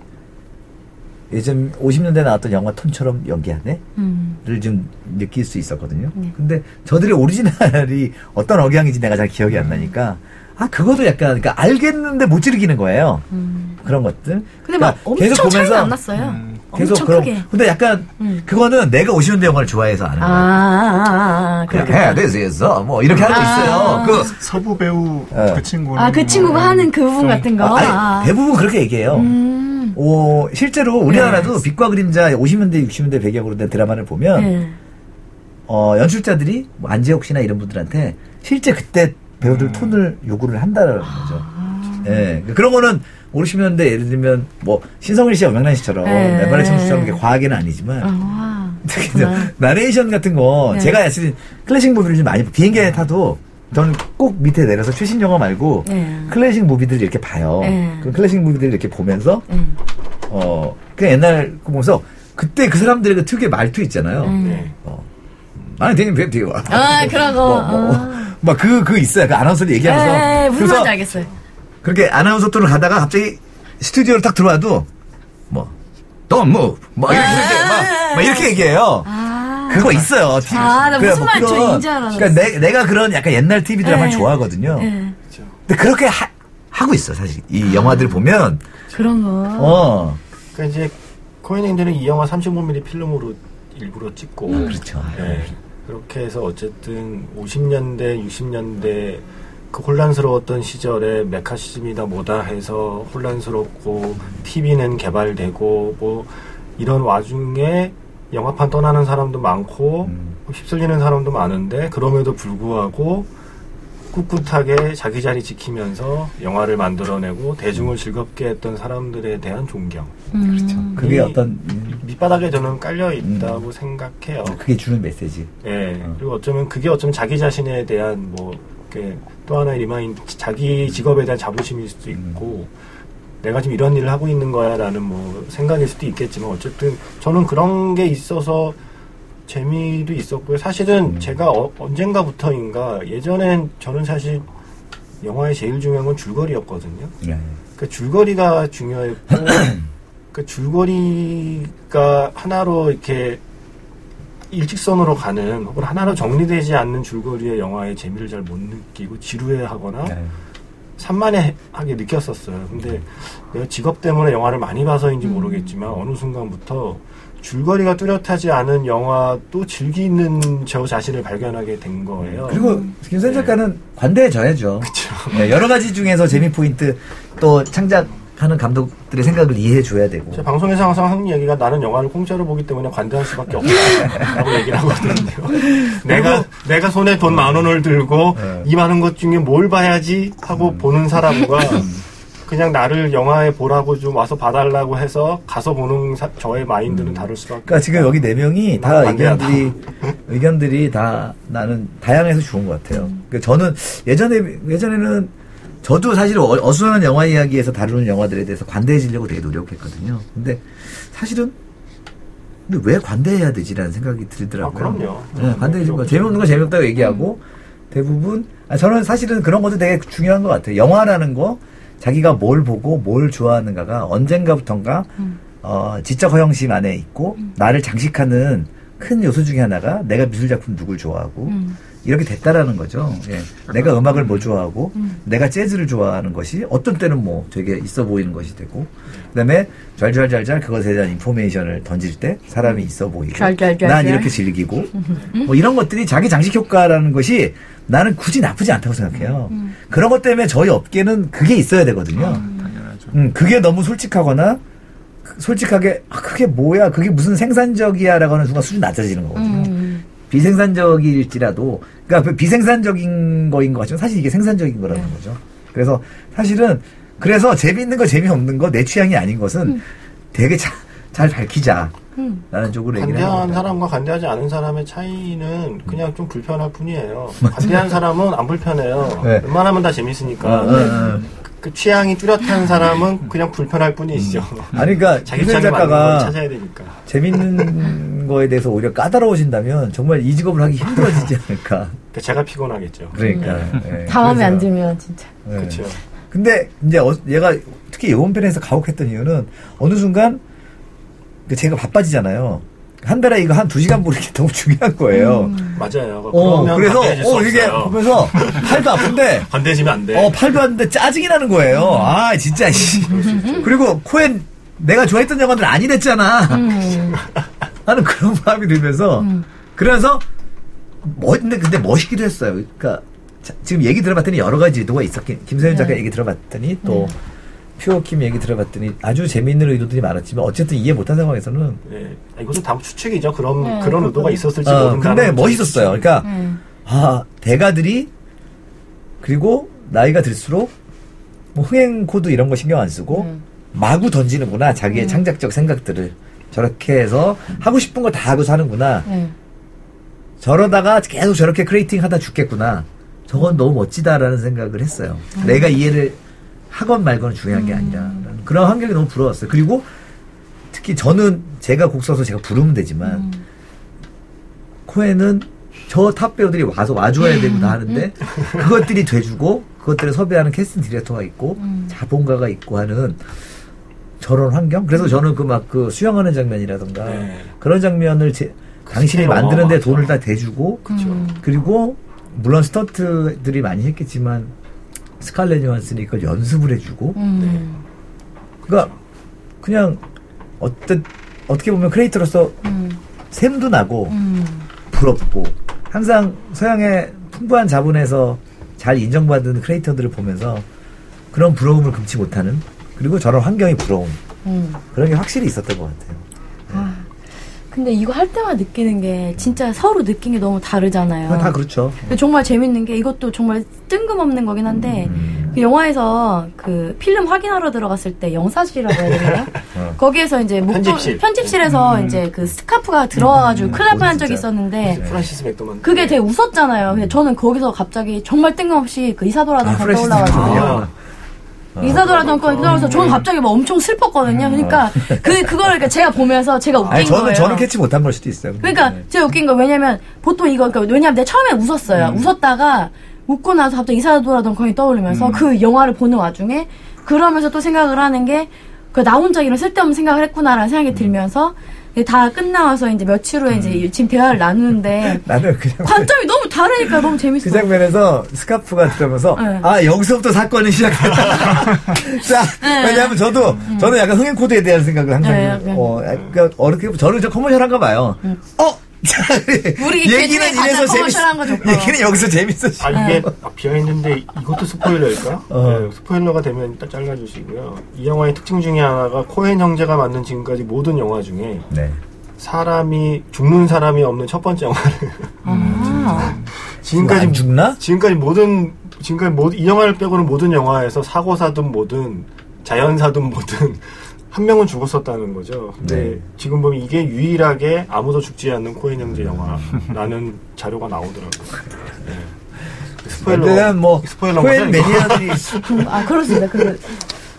예전 50년대 나왔던 영화 톤처럼 연기하네? 음. 를좀 느낄 수 있었거든요. 네. 근데 저들의 오리지널이 어떤 억양인지 내가 잘 기억이 안 나니까 아 그것도 약간 그러니까 알겠는데 못 즐기는 거예요. 음. 그런 것들. 근데 막 그러니까 계속 엄청 차이는 보면서 안 났어요. 음, 계속 그런. 크게. 근데 약간 음. 그거는 내가 50년대 영화를 좋아해서 아는 아, 거야. 아, 아, 아, 그냥. 해야 돼서 뭐 이렇게 하는 거 아. 있어요. 그 서부 배우 네. 그 친구는 아, 그 친구가 뭐 하는 그 부분 좀 같은 거. 아니, 아. 대부분 그렇게 얘기해요. 음. 오, 실제로 우리나라도 네. 빛과 그림자 50년대 60년대 배경으로 된 드라마를 보면 네. 어, 연출자들이 뭐 안재욱 씨나 이런 분들한테 실제 그때 배우들 음. 톤을 요구를 한다는 거죠. 아. 예. 그런 거는 5, 60년대 예를 들면 뭐 신성일 씨와 명란 씨처럼 네. 맨발의 청수처럼 그렇게 과하게는 아니지만 아, 특히 이제. 나레이션 같은 거 네. 제가 사실 클래식 무비를 좀 많이 비행기에 타도 저는 꼭 밑에 내려서 최신 영화 말고 네. 클래식 무비들 이렇게 봐요. 네. 그 클래식 무비들 이렇게 보면서 음. 어 그냥 옛날 거 보면서 그때 그 사람들의 그 특유의 말투 있잖아요. 음. 네. 어. 아니 되게 뵙디요. 아, 그런 거. 아. 막그 그 있어요. 그 아나운서들 얘기하면서. 에, 무슨 말인지 알겠어요. 그렇게 아나운서 톤을 가다가 갑자기 스튜디오로 딱 들어와도 뭐 don't move 뭐 이렇게 막, 막 이렇게 얘기해요. 아. 그거 있어요. 아, 나 그래, 무슨 말인지 그런- 줄 알았어. 그러니까 내, 내가 그런 약간 옛날 TV 드라마 를 네. 좋아하거든요. 네. 근데 그렇게 하, 하고 있어 사실 이 영화들 보면 그런 거. 어 그러니까 이제 코엔행들은 이 영화 35mm 필름으로 일부러 찍고 그렇죠. 네. 그렇게 해서 어쨌든 50년대, 60년대 그 혼란스러웠던 시절에 메카시즘이다 뭐다 해서 혼란스럽고 TV는 개발되고 뭐 이런 와중에 영화판 떠나는 사람도 많고 음. 휩쓸리는 사람도 많은데 그럼에도 불구하고 꿋꿋하게 자기 자리 지키면서 영화를 만들어내고 대중을 즐겁게 했던 사람들에 대한 존경. 음. 그렇죠. 그게 이- 어떤 음, 밑바닥에 저는 깔려 있다고 음. 생각해요. 그게 주는 메시지. 예. 어. 그리고 어쩌면 그게 어쩌면 자기 자신에 대한 뭐 이렇게 또 하나의 remind, 자기 직업에 대한 자부심일 수도 있고, 내가 지금 이런 일을 하고 있는 거야라는 뭐 생각일 수도 있겠지만, 어쨌든 저는 그런 게 있어서 재미도 있었고요. 사실은 음. 제가 어- 언젠가부터인가, 예전엔 저는 사실 영화의 제일 중요한 건 줄거리였거든요. 네. 그 줄거리가 중요했고 그 줄거리가 하나로 이렇게 일직선으로 가는 혹은 하나로 정리되지 않는 줄거리의 영화의 재미를 잘 못 느끼고 지루해하거나 네. 산만하게 느꼈었어요. 근데 내가 직업 때문에 영화를 많이 봐서인지 음. 모르겠지만 어느 순간부터 줄거리가 뚜렷하지 않은 영화도 즐기는 저 자신을 발견하게 된 거예요. 그리고 김선 작가는 관대해져야죠. 그쵸. 네, 여러 가지 중에서 재미 포인트 또 창작 하는 감독들의 생각을 이해해 줘야 되고. 제 방송에서 항상 하는 얘기가 나는 영화를 공짜로 보기 때문에 관대할 수밖에 없다라고 얘기를 하거든요. 내가 내가 손에 돈 만 원을 들고 네. 이 많은 것 중에 뭘 봐야지 하고 보는 사람과 그냥 나를 영화에 보라고 좀 와서 봐달라고 해서 가서 보는 사- 저의 마인드는 다를 수밖에. 그러니까 지금 여기 네 명이 다 관대하다. 의견들이 의견들이 다 나는 다양해서 좋은 것 같아요. 그러니까 저는 예전에 예전에는 저도 사실 어- 어수선한 영화 이야기에서 다루는 영화들에 대해서 관대해지려고 되게 노력했거든요. 근데 사실은 근데 왜 관대해야 되지라는 생각이 아, 들더라고요. 그럼요. 네, 관대해진 거 재미없는 거 재미없다고 얘기하고 대부분 아, 저는 사실은 그런 것도 되게 중요한 것 같아요. 영화라는 거 자기가 뭘 보고 뭘 좋아하는가가 언젠가부턴가 어, 지적 허영심 안에 있고 나를 장식하는 큰 요소 중에 하나가 내가 미술 작품 누굴 좋아하고 음. 이렇게 됐다라는 거죠. 예. 내가 음악을 뭐 좋아하고 내가 재즈를 좋아하는 것이 어떤 때는 뭐 되게 있어 보이는 것이 되고 그다음에 잘잘잘잘 그것에 대한 인포메이션을 던질 때 사람이 있어 보이고 잘잘잘잘. 난 이렇게 즐기고 뭐 이런 것들이 자기 장식 효과라는 것이 나는 굳이 나쁘지 않다고 생각해요. 그런 것 때문에 저희 업계는 그게 있어야 되거든요. 당연하죠. 음, 그게 너무 솔직하거나 그- 솔직하게 아, 그게 뭐야 그게 무슨 생산적이야라고 하는 순간 수준 낮아지는 거거든요. 음. 비생산적일지라도 그러니까 그 비생산적인 거인 것 같지만 사실 이게 생산적인 거라는 네. 거죠. 그래서 사실은 그래서 재미있는 거 재미없는 거 내 취향이 아닌 것은 되게 자- 잘 밝히자 음. 라는 쪽으로 얘기를 관대한 합니다. 사람과 관대하지 않은 사람의 차이는 그냥 좀 불편할 뿐이에요. 관대한 사람은 안 불편해요. 네. 웬만하면 다 재밌으니까. 어, 어, 어. 그 취향이 뚜렷한 사람은 그냥 불편할 뿐이죠. 아니 그러니까 자기 작가가 찾아야 되니까. 재밌는 거에 대해서 오히려 까다로워진다면 정말 이 직업을 하기 힘들어지지 않을까. 제가 피곤하겠죠. 그러니까 예, 다 마음에 안 들면 진짜. 예. 그렇죠. 근데 이제 어- 얘가 특히 이번 편에서 가혹했던 이유는 어느 순간 그 제가 바빠지잖아요. 한 달에 이거 한 두 시간 보는 게 너무 중요한 거예요. 음. 맞아요. 어, 그래서 어 이게 없어요. 보면서 팔도 아픈데 관대해지면 안 돼. 어 팔도 아픈데 짜증이 나는 거예요. 아 진짜. 씨. 그리고 코엔 내가 좋아했던 영화들 아니랬잖아. 음. 하는 그런 마음이 들면서 음. 그래서 멋 근데 근데 멋있기도 했어요. 그러니까 자, 지금 얘기 들어봤더니 여러 가지 의도가 있었긴. 김세윤 작가 네. 얘기 들어봤더니 또 네. 퓨어킴 얘기 들어봤더니 아주 재미있는 의도들이 많았지만 어쨌든 이해 못한 상황에서는 네. 이것도 다 추측이죠. 그런 네, 그런 의도가 그렇군요. 있었을지 어, 모른다. 근데 멋있었어요. 그러니까 음. 아 대가들이 그리고 나이가 들수록 뭐 흥행 코드 이런 거 신경 안 쓰고 음. 마구 던지는구나 자기의 창작적 생각들을 저렇게 해서 하고 싶은 거다 하고 사는구나. 네. 저러다가 계속 저렇게 creating 하다 죽겠구나. 저건 너무 멋지다라는 생각을 했어요. 내가 이해를 하건 말건 중요한 게 아니라. 라는 그런 환경이 너무 부러웠어요. 그리고 특히 저는 제가 곡 써서 제가 부르면 되지만 음. 코엔은 저 top 배우들이 와서 와줘야 되고 다 하는데 그것들이 돼주고 그것들을 섭외하는 casting director가 있고 음. 자본가가 있고 하는 저런 환경 그래서 저는 그막그 수영하는 장면이라던가 네. 그런 장면을 제, 당신이 스케일 만드는데. 돈을 다 대주고 음. 그리고 물론 스턴트들이 많이 했겠지만 스칼렛 요한슨이 그걸 연습을 해주고 음. 그러니까 그냥 어떤 어떻게 보면 크리에이터로서 음. 샘도 나고 음. 부럽고 항상 서양의 풍부한 자본에서 잘 인정받은 크리에이터들을 보면서 그런 부러움을 금치 못하는 그리고 저런 환경이 부러움 음. 그런 게 확실히 있었던 것 같아요. 아, 근데 이거 할 때만 느끼는 게 진짜 서로 느낀 게 너무 다르잖아요. 다 그렇죠. 근데 정말 재밌는 게 이것도 정말 뜬금없는 거긴 한데 음. 그 영화에서 그 필름 확인하러 들어갔을 때 영사실이라고 해야 되나요? 어. 거기에서 이제 목도 편집실. 편집실에서 이제 그 스카프가 들어와가지고 음, 뻔한 진짜. 적이 있었는데 네. 프란시스 맥도만. 그게 되게 웃었잖아요. 근데 저는 거기서 갑자기 정말 뜬금없이 그 이사도라던 건 프레시드 떠올라가지고 아, 이사도라던 건 떠올라서 저는 갑자기 막 엄청 슬펐거든요. 그러니까 그 그거를 그러니까 제가 보면서 제가 웃긴 아니 저는 거예요. 저는 캐치 못한 걸 수도 있어요. 그러니까 네. 제가 웃긴 거 왜냐면 보통 이거 그러니까 왜냐면 내가 처음에 웃었어요. 웃었다가 웃고 나서 갑자기 이사도라던 건이 떠오르면서 그 영화를 보는 와중에 그러면서 또 생각을 하는 게 그 나 혼자 이런 쓸데없는 생각을 했구나라는 생각이 들면서 다 끝나와서 이제 며칠 후에 이제 지금 대화를 나누는데 나는 그냥 관점이 너무 다르니까 너무 그 재밌어. 장면에서 스카프가 들어오면서 네. 아 여기서부터 사건이 시작됐다. 자 왜냐하면 저도 저는 약간 흥행 코드에 대한 생각을 항상 네, 네. 어 그러니까 어렵게 저는 저 커머셜한가 봐요. 어. 자, 우리 얘기는 이래서 재밌. 커머셜한 거 좋고. 얘기는 여기서 재밌어. 아 이게 비어 있는데 이것도 스포일러일까요? 어. 네, 스포일러가 되면 일단 잘라주시고요. 이 영화의 특징 중에 하나가 코엔 형제가 만든 지금까지 모든 영화 중에 네. 사람이 죽는 사람이 없는 첫 번째 영화를 아, 지금까지 안 죽나? 지금까지 모든 지금까지 모든 이 영화를 빼고는 모든 영화에서 사고사든 뭐든 자연사든 뭐든 한 명은 죽었었다는 거죠. 근데 네. 지금 보면 이게 유일하게 아무도 죽지 않는 코엔 형제 영화라는 자료가 나오더라고요. 네. 스포일러 일단 뭐 스포일러 코엔? 매니아들이 아 그렇습니다. 그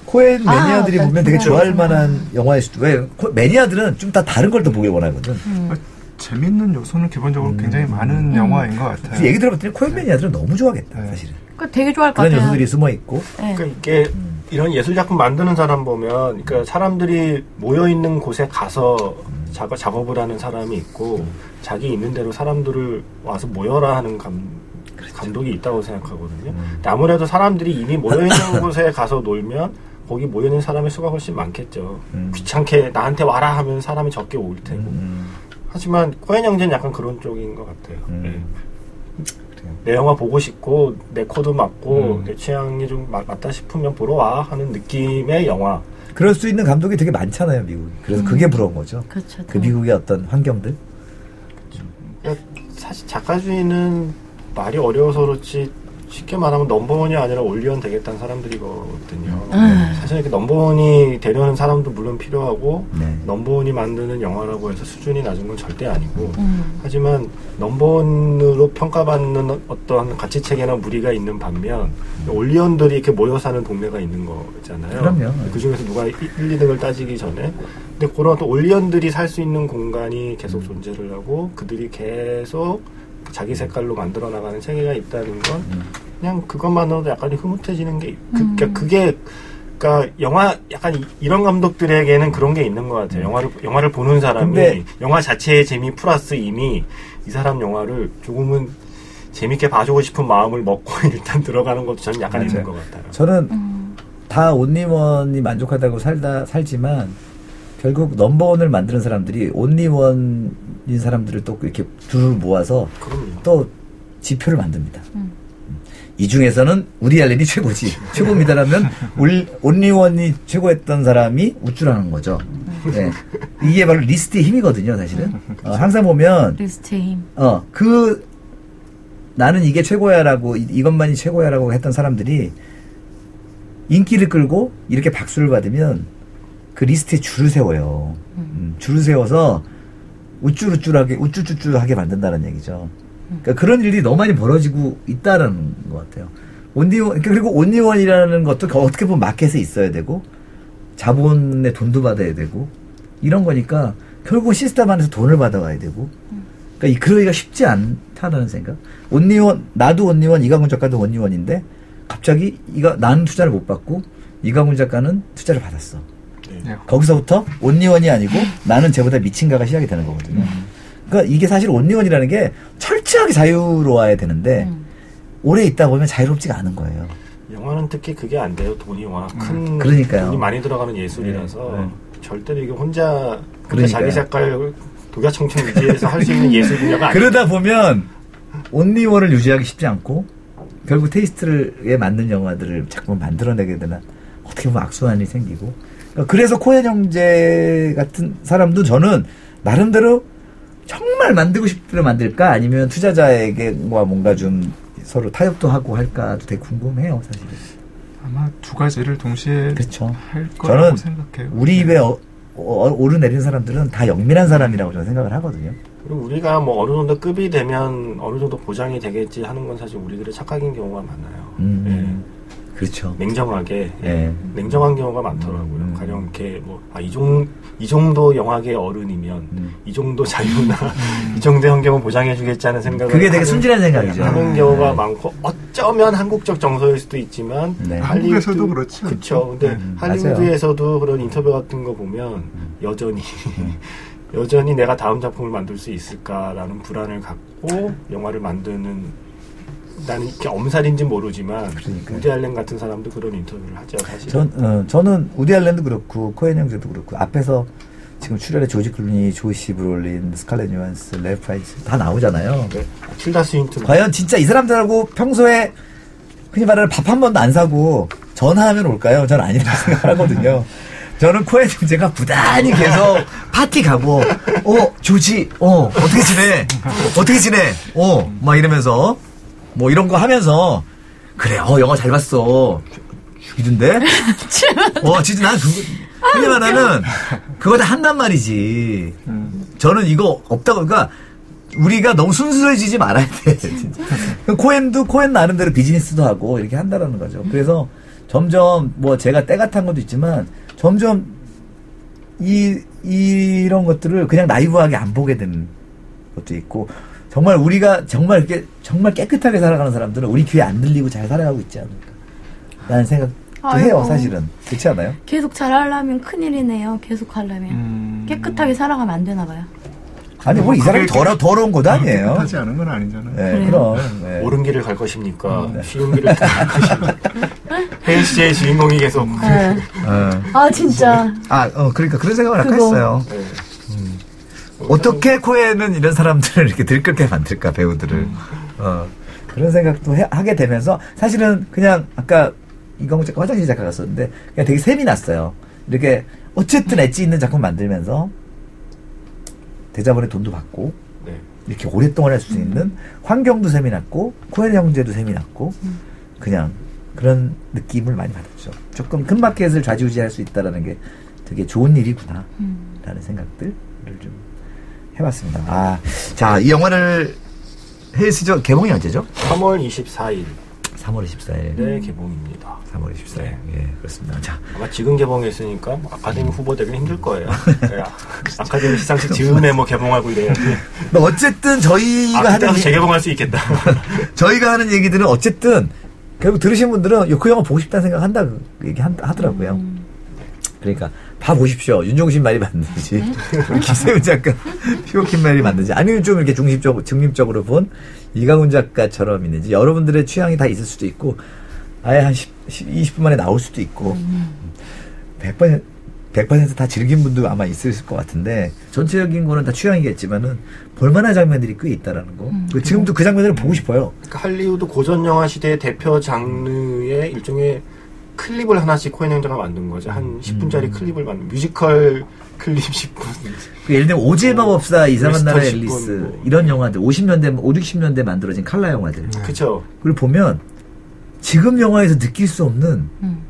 코엔 아, 매니아들이 맞다. 보면 되게 네. 좋아할 만한 영화일 수도 왜 코- 매니아들은 좀 다 다른 걸 더 보길 원하거든. 음. 재밌는 요소는 기본적으로 굉장히 많은 영화인 것 같아요. 그 얘기 들어봤더니 코엔 매니아들은 너무 좋아하겠다 네. 사실은. 그 되게 좋아할 것 그런 같아요. 요소들이 숨어 있고. 네. 그러니까 이게 이런 예술 작품 만드는 사람 보면, 그러니까 사람들이 모여 있는 곳에 가서 작업, 작업을 하는 사람이 있고, 자기 있는 대로 사람들을 와서 모여라 하는 감, 감독이 있다고 생각하거든요. 근데 아무래도 사람들이 이미 모여 있는 곳에 가서 놀면 거기 모여 있는 사람의 수가 훨씬 많겠죠. 음. 귀찮게 나한테 와라 하면 사람이 적게 올 테고. 음, 하지만 코엔 형제는 약간 그런 쪽인 것 같아요. 음. 네. 그래요. 내 영화 보고 싶고 내 코드 맞고 음. 내 취향이 좀 맞, 맞다 싶으면 보러 와 하는 느낌의 영화. 그럴 수 있는 감독이 되게 많잖아요 미국. 그래서 그게 부러운 거죠. 그렇죠. 그 미국의 어떤 환경들. 그러니까 사실 작가주의는 말이 어려워서 그렇지 쉽게 말하면 number one이 아니라 only one 되겠다는 사람들이거든요. 음. 사실 이렇게 number one이 되려는 사람도 물론 필요하고 네. number one이 만드는 영화라고 해서 수준이 낮은 건 절대 아니고 음. 하지만 넘버원으로 평가받는 어떠한 가치 체계나 무리가 있는 반면 올리언들이 이렇게 모여 사는 동네가 있는 거잖아요. 그럼요. 그 중에서 누가 1, 2등을 따지기 전에 근데 그런 또 올리언들이 살 수 있는 공간이 계속 존재를 하고 그들이 계속 자기 색깔로 만들어 나가는 체계가 있다는 건 그냥 그것만으로도 약간 흐뭇해지는 게 그, 음. 그러니까 그게 그러니까 영화 약간 이- 이런 감독들에게는 그런 게 있는 것 같아요. 영화를 영화를 보는 사람이 근데- 영화 자체의 재미 플러스 이미 이 사람 영화를 조금은 재밌게 봐주고 싶은 마음을 먹고 일단 들어가는 것도 저는 약간 있는 맞아요. 것 같아요. 저는 음. 다 온리원이 만족하다고 살다 살지만 결국 넘버원을 만드는 사람들이 온리원인 사람들을 또 이렇게 둘을 모아서 그럼요. 또 지표를 만듭니다. 음. 이 중에서는 우리 알렌이 최고지. 최고입니다라면 올- 온리원이 최고였던 사람이 우쭐하는 거죠. 네. 이게 바로 리스트의 힘이거든요, 사실은. 어, 항상 보면 리스트의 힘. 어, 그, 나는 이게 최고야라고, 이- 이것만이 최고야라고 했던 사람들이 인기를 끌고 이렇게 박수를 받으면 그 리스트에 줄을 세워요. 음, 줄을 세워서 우쭐우쭐하게, 우쭈쭈쭈하게 만든다는 얘기죠. 그러니까 그런 일이 너무 많이 벌어지고 있다는 것 같아요. only one, 그리고 only one이라는 것도 어떻게 보면 마켓에 있어야 되고, 자본의 돈도 받아야 되고, 이런 거니까 결국 시스템 안에서 돈을 받아와야 되고, 그러니까 이 그러기가 쉽지 않다는 생각. 온리원 나도 온리원 이강훈 작가도 온리원인데 갑자기 이가 나는 투자를 못 받고 이강훈 작가는 투자를 받았어. 네. 거기서부터 온리원이 아니고 나는 쟤보다 미친가가 시작이 되는 거거든요. 그러니까 이게 사실 온리원이라는 게 철저하게 자유로워야 되는데 음. 오래 있다 보면 자유롭지가 않은 거예요. 영화는 특히 그게 안 돼요. 돈이 워낙 큰 그러니까요. 돈이 많이 들어가는 예술이라서 네, 네. 절대로 이게 혼자, 혼자. 자기 색깔 독야 청청 유지해서 할 수 있는 예술 분야가 아니에요. 그러다 보면 온리원을 유지하기 쉽지 않고 결국 테이스트에 맞는 영화들을 자꾸 만들어내게 되나 어떻게 보면 악순환이 생기고 그러니까 그래서 코엔 형제 같은 사람도 저는 나름대로 정말 만들고 싶으면 만들까 아니면 투자자에게 뭐 뭔가 좀 서로 타협도 하고 할까도 되게 궁금해요 사실은 아마 두 가지를 동시에 그렇죠. 할 거라고 저는 생각해요. 우리 입에 어, 어, 오르내리는 사람들은 다 영민한 사람이라고 저는 생각을 하거든요. 그리고 우리가 뭐 어느 정도 급이 되면 어느 정도 보장이 되겠지 하는 건 사실 우리들의 착각인 경우가 많아요. 음, 그렇죠. 예, 냉정하게 예, 예. 냉정한 경우가 많더라고요. 음. 가령 이렇게 뭐아이 정, 이 정도 영화계 어른이면 음. 이 정도 자유나 이 정도 환경은 보장해주겠지 하는 생각을 그게 되게 하는- 순진한 생각이죠. 하는 경우가 네. 많고 어쩌면 한국적 정서일 수도 있지만 네. 한국에서도 그렇지 그렇죠. 근데 음, 할리우드에서도 그런 인터뷰 같은 거 보면 여전히 여전히 내가 다음 작품을 만들 수 있을까라는 불안을 갖고 영화를 만드는 나는 이게 엄살인지 모르지만 그러니까요. 우디 알렌 같은 사람도 그런 인터뷰를 하죠 사실. 전, 어, 저는 우디 알렌도 그렇고 코엔 형제도 그렇고 앞에서 지금 출연해 조지 클루니, 조시 브롤린, 스칼렛 요한슨, 랄프 파인즈 다 나오잖아요. 네. 틸다 스윈튼 과연 진짜 이 사람들하고 평소에 흔히 말하는 밥 한 번도 안 사고 전화하면 올까요? 저는 아니라고 생각하거든요. 저는 코엔 형제가 부단히 계속 파티 가고, 어, 조지, 어, 어떻게 지내? 어떻게 지내? 어, 막 이러면서, 뭐 이런 거 하면서, 그래, 어, 영화 잘 봤어. 죽이던데? 어, 진짜 난 그거, 흔히 말하는, 그거 다 한단 말이지. 음. 저는 이거 없다고, 그러니까, 우리가 너무 순수해지지 말아야 돼, 진짜. 코엔도 코엔 나름대로 비즈니스도 하고 이렇게 한다라는 거죠. 그래서 점점 뭐 제가 때가 탄 것도 있지만 점점 이 이런 것들을 그냥 나이브하게 안 보게 되는 것도 있고 정말 우리가 정말 이렇게 정말 깨끗하게 살아가는 사람들은 우리 귀에 안 들리고 잘 살아가고 있지 않을까 라는 생각도 해요 아이고. 사실은 그렇지 않아요? 계속 잘하려면 큰일이네요. 계속 하려면. 음. 깨끗하게 살아가면 안 되나 봐요. 아니 뭐이 사람이 더러, 더러운 것도 아니에요 깨끗하지 않은 건 아니잖아요. 네? 그럼 네. 옳은 길을 갈 것입니까? 네. 쉬운 길을 갈 것입니까? 혜인 씨의 주인공이 계속 네. 어. 아 진짜. 아, 어, 그러니까 그런 생각을 아까. 했어요. 네. 어떻게 코에는 이런 사람들을 이렇게 들끓게 만들까 배우들을 어, 그런 생각도 해- 하게 되면서 사실은 그냥 아까 이광우 작가 화장실 작가 갔었는데 그냥 되게 셈이 났어요. 이렇게 어쨌든 엣지 있는 작품 만들면서 대자본에 돈도 받고 네. 이렇게 오랫동안 할 수 있는 환경도 셈이 났고 코엔 형제도 셈이 났고 그냥 그런 느낌을 많이 받았죠. 조금 큰 마켓을 좌지우지할 수 있다라는 게 되게 좋은 일이구나. 음. 라는 생각들을 좀 해봤습니다. 아, 자, 이 영화를 헬스저 개봉이 언제죠? 3월 24일 3월 24일. 네 개봉입니다. 3월 24일. 예, 그렇습니다. 자, 아마 지금 개봉했으니까 뭐 아카데미 후보 되기는 힘들 거예요. 네, 아카데미 시상식 즈음에 뭐 개봉하고 이래야지. 근데 어쨌든 저희가 아, 하는 재개봉할 수 있겠다. 저희가 하는 얘기들은 어쨌든 결국 들으신 분들은 그 영화 보고 싶다는 생각 한다 그 얘기 한- 하더라고요. 그러니까 봐 보십시오. 윤종신 말이 맞는지 김세훈 작가, 피오킨 말이 맞는지 아니면 좀 이렇게 중립적 중립적으로 본 이강훈 작가처럼 있는지 여러분들의 취향이 다 있을 수도 있고 아예 한 10, 20분 만에 나올 수도 있고 100% 100%다 즐긴 분도 아마 있을 것 같은데 전체적인 거는 다 취향이겠지만은 볼만한 장면들이 꽤 있다라는 거. 그 지금도 그 장면들을 보고 싶어요. 그러니까 할리우드 고전 영화 시대의 대표 장르의 일종의 클립을 하나씩 코엔 형제가 만든 거죠. 한 10분짜리 음. 클립을 만든 뮤지컬 클립 10분. 그 예를 들면 오즈의 마법사 이상한 식군 앨리스 뭐. 이런 영화들 50년대 5, 60년대 만들어진 칼라 영화들 그쵸. 그걸 보면 지금 영화에서 느낄 수 없는 음.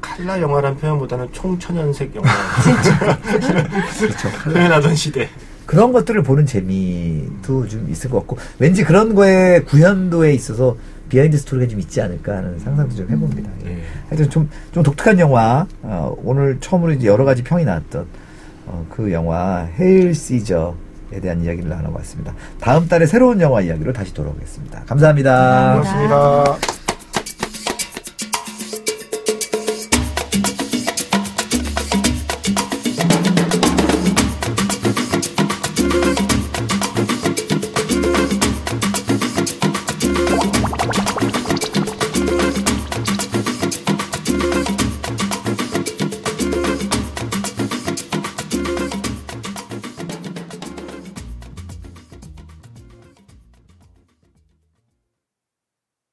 칼라 영화란 표현보다는 총천연색 영화. 그렇죠. 표현하던 시대. 그런 것들을 보는 재미도 좀 있을 것 같고 왠지 그런 거에 구현도에 있어서 behind story가 좀 있지 않을까 하는 상상도 좀 해봅니다. 예. 네. 하여튼 좀, 좀 독특한 영화 어, 오늘 처음으로 이제 여러 가지 평이 나왔던 어, 그 영화 헤일 시저에 대한 이야기를 나눠봤습니다. 다음 달에 새로운 영화 이야기로 다시 돌아오겠습니다. 감사합니다. 감사합니다. 고맙습니다.